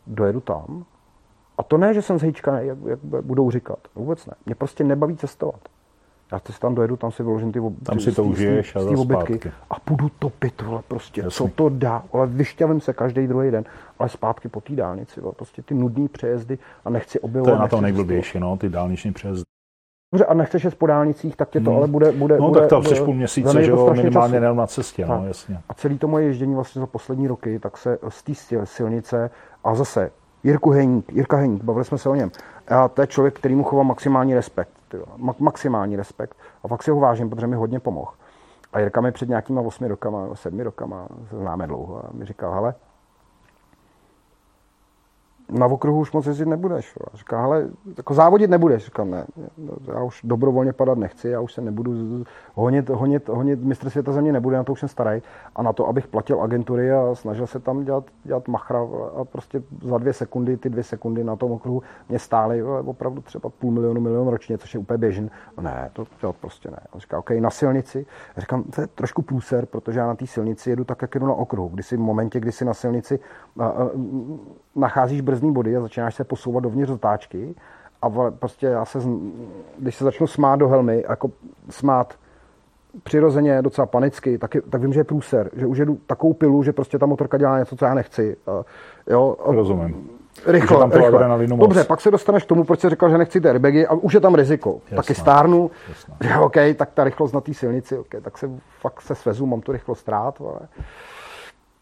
Dojedu tam. A to ne, že jsem zhýčkaný, jak, jak budou říkat. Vůbec ne. Mě prostě nebaví cestovat. Já si tam dojedu, tam si vyložím ty, ty tam si to užiješ a obytky a půjdu topit, vole, prostě, Jasný. co to dá, ale vyšťavím se každý druhý den, ale zpátky po té dálnici, vole, prostě ty nudné přejezdy a nechci objevovat. To je na tom nejblbější, no, ty dálniční přejezdy. Dobře, a nechceš jít po dálnicích, tak tě to hmm. ale bude... bude no bude, tak to chceš půl měsíce, že jo, minimálně jenom na cestě, no, jasně. A celý to moje ježdění vlastně za poslední roky, tak se z té silnice, a zase Jirku Heník, Jirka Heník, bavili jsme se o něm, a to je člověk, který mu chová maximální respekt, tyjo, maximální respekt. A fakt si ho vážím, protože mi hodně pomohl. A Jirka mi před nějakýma osmi rokama, sedmi rokama, známe dlouho, a mi říkal, hele, na okruhu už moc jezdit nebudeš. A říká, ale jako závodit nebudeš. Říkám, ne, já už dobrovolně padat nechci, já už se nebudu honit, honit, honit mistr světa země nebude, na to už jsem starý. A na to, abych platil agentury a snažil se tam dělat, dělat machra a prostě za dvě sekundy, ty dvě sekundy na tom okruhu mě stály opravdu třeba půl milionu, milion ročně, což je úplně běžný. No ne, to, to prostě ne. On říká, OK, na silnici. Já říkám, to je trošku průser, protože já na té silnici jedu tak, jak jedu na okruhu. Když si v momentě, kdy si na silnici a, a, nacházíš brzdní body a začínáš se posouvat dovnitř zatáčky a prostě já se, když se začnu smát do helmy, jako smát přirozeně, docela panicky, tak, je, tak vím, že je průser, že už jedu takovou pilu, že prostě ta motorka dělá něco, co já nechci. Jo, Rozumím. Rychle, tam rychle. Dobře, pak se dostaneš k tomu, proč jsi říkal, že nechci ty airbagy a už je tam riziko. Jasná, Taky stárnu, jasná. že OK, tak ta rychlost na té silnici, OK, tak se fakt se svezu, mám tu rychlost rád, ale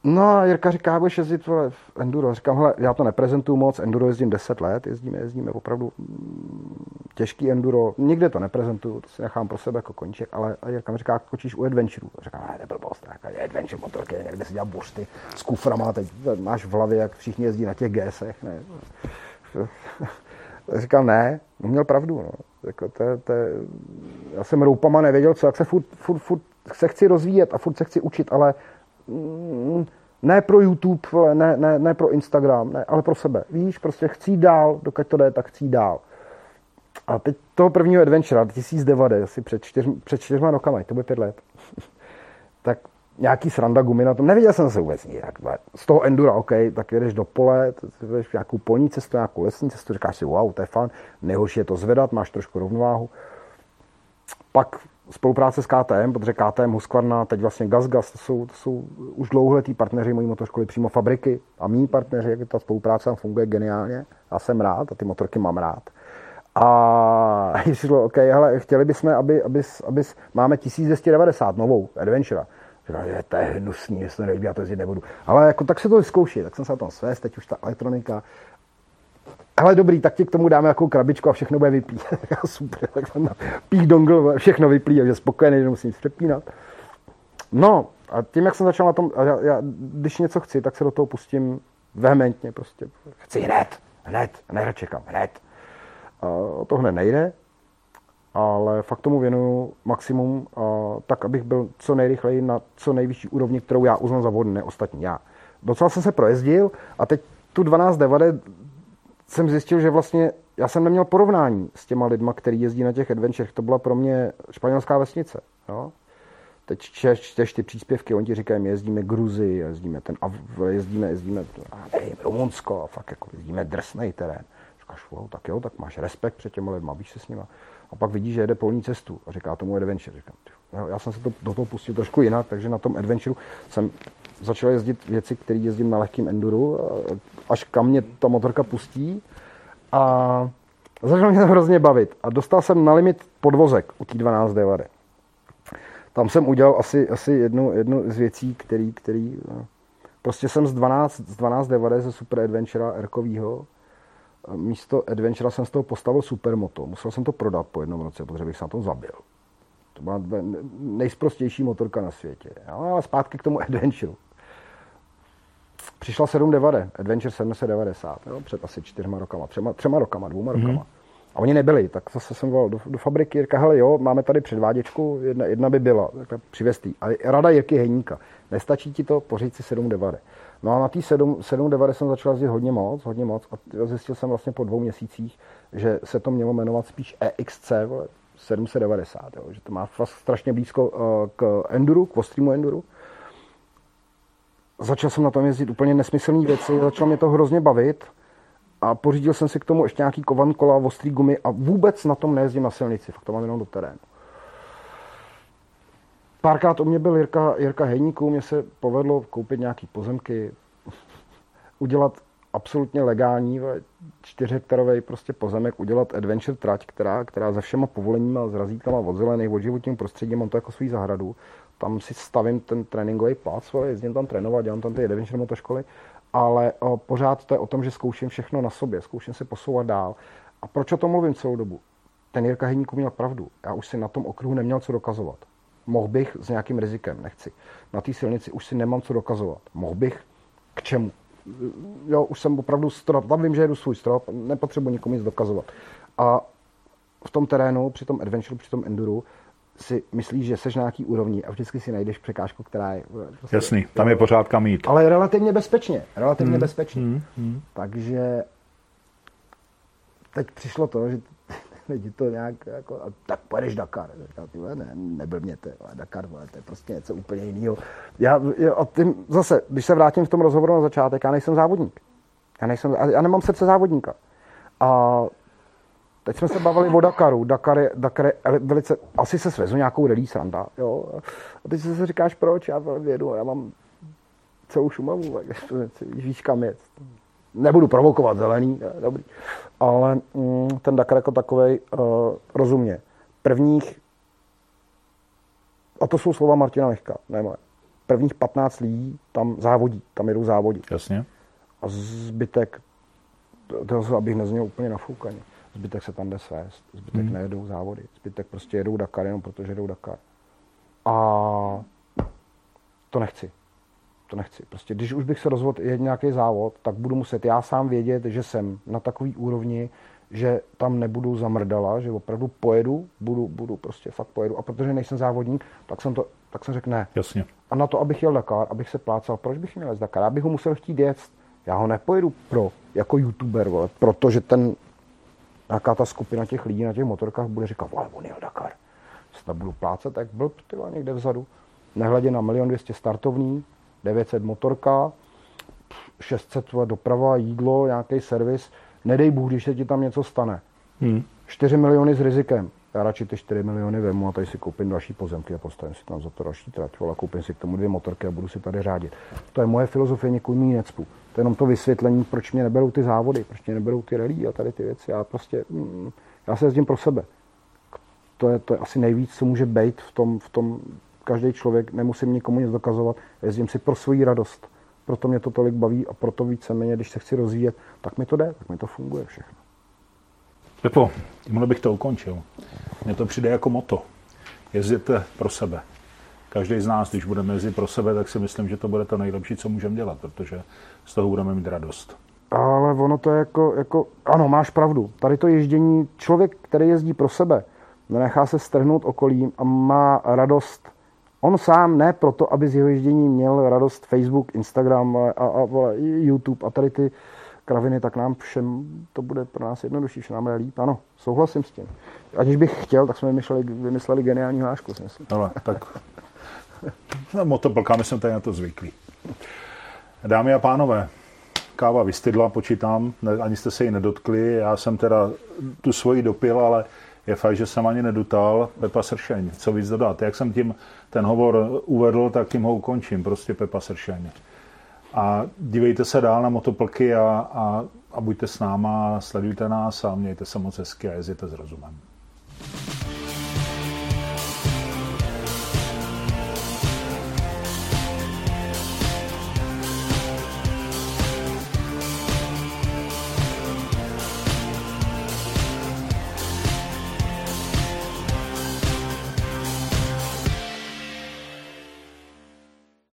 No a Jirka říká, budeš jezdit vole, v enduro. Říkám, hele, já to neprezentuju moc, enduro jezdím 10 let, jezdíme, jezdíme opravdu mm, těžký enduro. Nikde to neprezentuju, to si nechám pro sebe jako koníček, ale Jirka mi říká, kočíš u adventureu. Říkám, ne, blbost, je adventure motorky, někde si dělá bursty s kuframa, teď máš v hlavě, jak všichni jezdí na těch GSech, ne. Říkám, ne, měl pravdu, no. Jako to, to, já jsem roupama nevěděl, co, jak se furt, furt, furt se chci rozvíjet a furt se chci učit, ale ne pro YouTube, ne, ne, ne pro Instagram, ne, ale pro sebe. Víš, prostě chci dál, dokud to jde, tak chci dál. A teď toho prvního adventura, 1090, asi před, čtyř, před čtyřma rokama, to bude pět let, tak nějaký sranda gumy na tom, neviděl jsem se vůbec nijak. Z toho endura, OK, tak jedeš do pole, jdeš nějakou polní cestu, nějakou lesní cestu, říkáš si, wow, to je fan, nejhorší je to zvedat, máš trošku rovnováhu. Pak spolupráce s KTM, protože KTM, Husqvarna, teď vlastně GazGaz, to jsou, to jsou už dlouholetí partneři mojí motoškoly, přímo fabriky a mý partneři, jak ta spolupráce tam funguje geniálně. Já jsem rád a ty motorky mám rád. A šlo, OK, hele, chtěli bychom, aby, aby, aby, máme 1290 novou Adventure. Říkám, že to je hnusný, jestli to nelíbí, já to jezdit nebudu. Ale jako tak se to vyzkouší, tak jsem se na tom svést, teď už ta elektronika, ale dobrý, tak ti k tomu dáme jako krabičku a všechno bude vyplý. Super, tak jsem pích dongle, všechno vyplý, takže spokojený, že musím přepínat. No, a tím, jak jsem začal na tom, já, já, když něco chci, tak se do toho pustím vehementně prostě. Chci hned, hned, hned čekám, hned. A to hned nejde, ale fakt tomu věnuju maximum, a tak, abych byl co nejrychleji na co nejvyšší úrovni, kterou já uznám za vodné, ostatní já. Docela jsem se projezdil a teď tu 12 devade jsem zjistil, že vlastně já jsem neměl porovnání s těma lidma, kteří jezdí na těch adventurech. To byla pro mě španělská vesnice. Jo? Teď čteš ty příspěvky, oni ti říkají, my jezdíme Gruzi, jezdíme ten, a jezdíme, jezdíme nevím, Rumunsko, a fakt jako jezdíme drsnej terén. Říkáš, wow, tak jo, tak máš respekt před těma lidma, víš se s nima. A pak vidíš, že jede polní cestu a říká tomu adventure. Říkám, já jsem se to, do toho pustil trošku jinak, takže na tom adventure jsem začal jezdit věci, které jezdím na lehkém enduru, až kam mě ta motorka pustí. A začal mě to hrozně bavit. A dostal jsem na limit podvozek u té 12 devady. Tam jsem udělal asi, asi jednu, jednu z věcí, který, který prostě jsem z 12, z 12 devady ze Super Adventura Erkovýho místo Adventure jsem z toho postavil Supermoto. Musel jsem to prodat po jednom roce, protože bych se na tom zabil. To byla nejsprostější motorka na světě. Ale zpátky k tomu Adventure. Přišla 790, Adventure 790, jo, před asi čtyřma rokama, třema, třema rokama, dvouma mm. rokama. A oni nebyli, tak zase jsem volal do, do fabriky, říká, hele jo, máme tady předváděčku, jedna, jedna by byla, takhle přivestý. A rada Jirky Hejníka, nestačí ti to, pořiď si 790. No a na té 790 jsem začal jezdit hodně moc, hodně moc a zjistil jsem vlastně po dvou měsících, že se to mělo jmenovat spíš EXC, vole, 790, jo, že to má strašně blízko uh, k enduru, k ostrému enduru. Začal jsem na tom jezdit úplně nesmyslné věci, začalo mě to hrozně bavit a pořídil jsem si k tomu ještě nějaký kovan kola, ostrý gumy a vůbec na tom nejezdím na silnici, fakt to mám jenom do terénu. Párkrát u mě byl Jirka, Jirka Hejníků, mě se povedlo koupit nějaký pozemky, udělat absolutně legální čtyřhektarový prostě pozemek, udělat adventure trať, která, která ze všema povoleníma, s razítkama od zelených, od životním prostředím, mám to jako svůj zahradu. Tam si stavím ten tréninkový plac, jezdím tam trénovat, dělám tam ty adventure motoškoly, ale o, pořád to je o tom, že zkouším všechno na sobě, zkouším se posouvat dál. A proč o tom mluvím celou dobu? Ten Jirka Hejníků měl pravdu. Já už si na tom okruhu neměl co dokazovat. Mohl bych s nějakým rizikem, nechci. Na té silnici už si nemám co dokazovat. Mohl bych k čemu? Jo, už jsem opravdu strop, tam vím, že jedu svůj strop, nepotřebuji nikomu nic dokazovat. A v tom terénu, při tom adventure, při tom enduru, si myslíš, že seš na nějaký úrovni a vždycky si najdeš překážku, která je... Prostě, Jasný, tam je pořád kam jít. Ale relativně bezpečně, relativně hmm. bezpečně. Hmm. Hmm. Takže teď přišlo to, že lidi to nějak jako, a tak pojedeš Dakar. Říkal, ty ne, nebyl mě to, Dakar, vole, to je prostě něco úplně jiného. Já, a tím, zase, když se vrátím v tom rozhovoru na začátek, já nejsem závodník. Já, nejsem, já nemám srdce závodníka. A teď jsme se bavili o Dakaru. Dakar je, Dakar je velice, asi se svezu nějakou release randa, jo. A teď se říkáš, proč, já vědu, já mám celou Šumavu, víš kam jet nebudu provokovat zelený, dobrý, ale mm, ten Dakar jako takový uh, rozumně. Prvních, a to jsou slova Martina Lechka, ne moje, prvních 15 lidí tam závodí, tam jedou závodí. Jasně. A zbytek, to, to abych nezněl úplně nafoukaně, zbytek se tam jde svést, zbytek hmm. nejedou závody, zbytek prostě jedou Dakar jenom protože jedou Dakar. A to nechci to nechci. Prostě když už bych se rozhodl jet nějaký závod, tak budu muset já sám vědět, že jsem na takový úrovni, že tam nebudu zamrdala, že opravdu pojedu, budu, budu prostě fakt pojedu. A protože nejsem závodník, tak jsem to, tak jsem řekl ne. Jasně. A na to, abych jel Dakar, abych se plácal, proč bych měl jít Dakar? Já bych ho musel chtít jet. Já ho nepojedu pro, jako youtuber, vole, protože ten, nějaká ta skupina těch lidí na těch motorkách bude říkat, vole, on jel Dakar. Se tam budu plácat, tak blb, ty někde vzadu. Nehledě na milion 200 startovní, 900 motorka, 600 doprava, jídlo, nějaký servis. Nedej Bůh, když se ti tam něco stane. Hmm. 4 miliony s rizikem. Já radši ty 4 miliony vemu a tady si koupím další pozemky a postavím si tam za to další trať. A koupím si k tomu dvě motorky a budu si tady řádit. To je moje filozofie, někomu mý necpu. To je jenom to vysvětlení, proč mě neberou ty závody, proč mě neberou ty rally a tady ty věci. Já prostě, mm, já se jezdím pro sebe. To je, to je asi nejvíc, co může být v tom, v tom každý člověk, nemusím nikomu nic dokazovat, jezdím si pro svoji radost. Proto mě to tolik baví a proto víceméně, když se chci rozvíjet, tak mi to jde, tak mi to funguje všechno. Pepo, tímhle bych to ukončil. Mně to přijde jako moto. Jezděte pro sebe. Každý z nás, když budeme jezdit pro sebe, tak si myslím, že to bude to nejlepší, co můžeme dělat, protože z toho budeme mít radost. Ale ono to je jako, jako, ano, máš pravdu. Tady to ježdění, člověk, který jezdí pro sebe, nenechá se strhnout okolím a má radost On sám ne proto, aby z jeho ježdění měl radost Facebook, Instagram a, a, a YouTube a tady ty kraviny, tak nám všem to bude pro nás jednodušší, že nám je líp. Ano, souhlasím s tím. Aniž bych chtěl, tak jsme vymysleli, vymysleli geniální hlášku. Ale tak no, motoplkáme jsme tady na to zvyklí. Dámy a pánové, káva vystydla, počítám, ani jste se ji nedotkli, já jsem teda tu svoji dopil, ale je fakt, že jsem ani nedutal. Pepa Sršeň, co víc dodat. Jak jsem tím ten hovor uvedl, tak tím ho ukončím. Prostě Pepa Sršeň. A dívejte se dál na motoplky a, a, a buďte s náma, sledujte nás a mějte se moc hezky a jezděte s rozumem.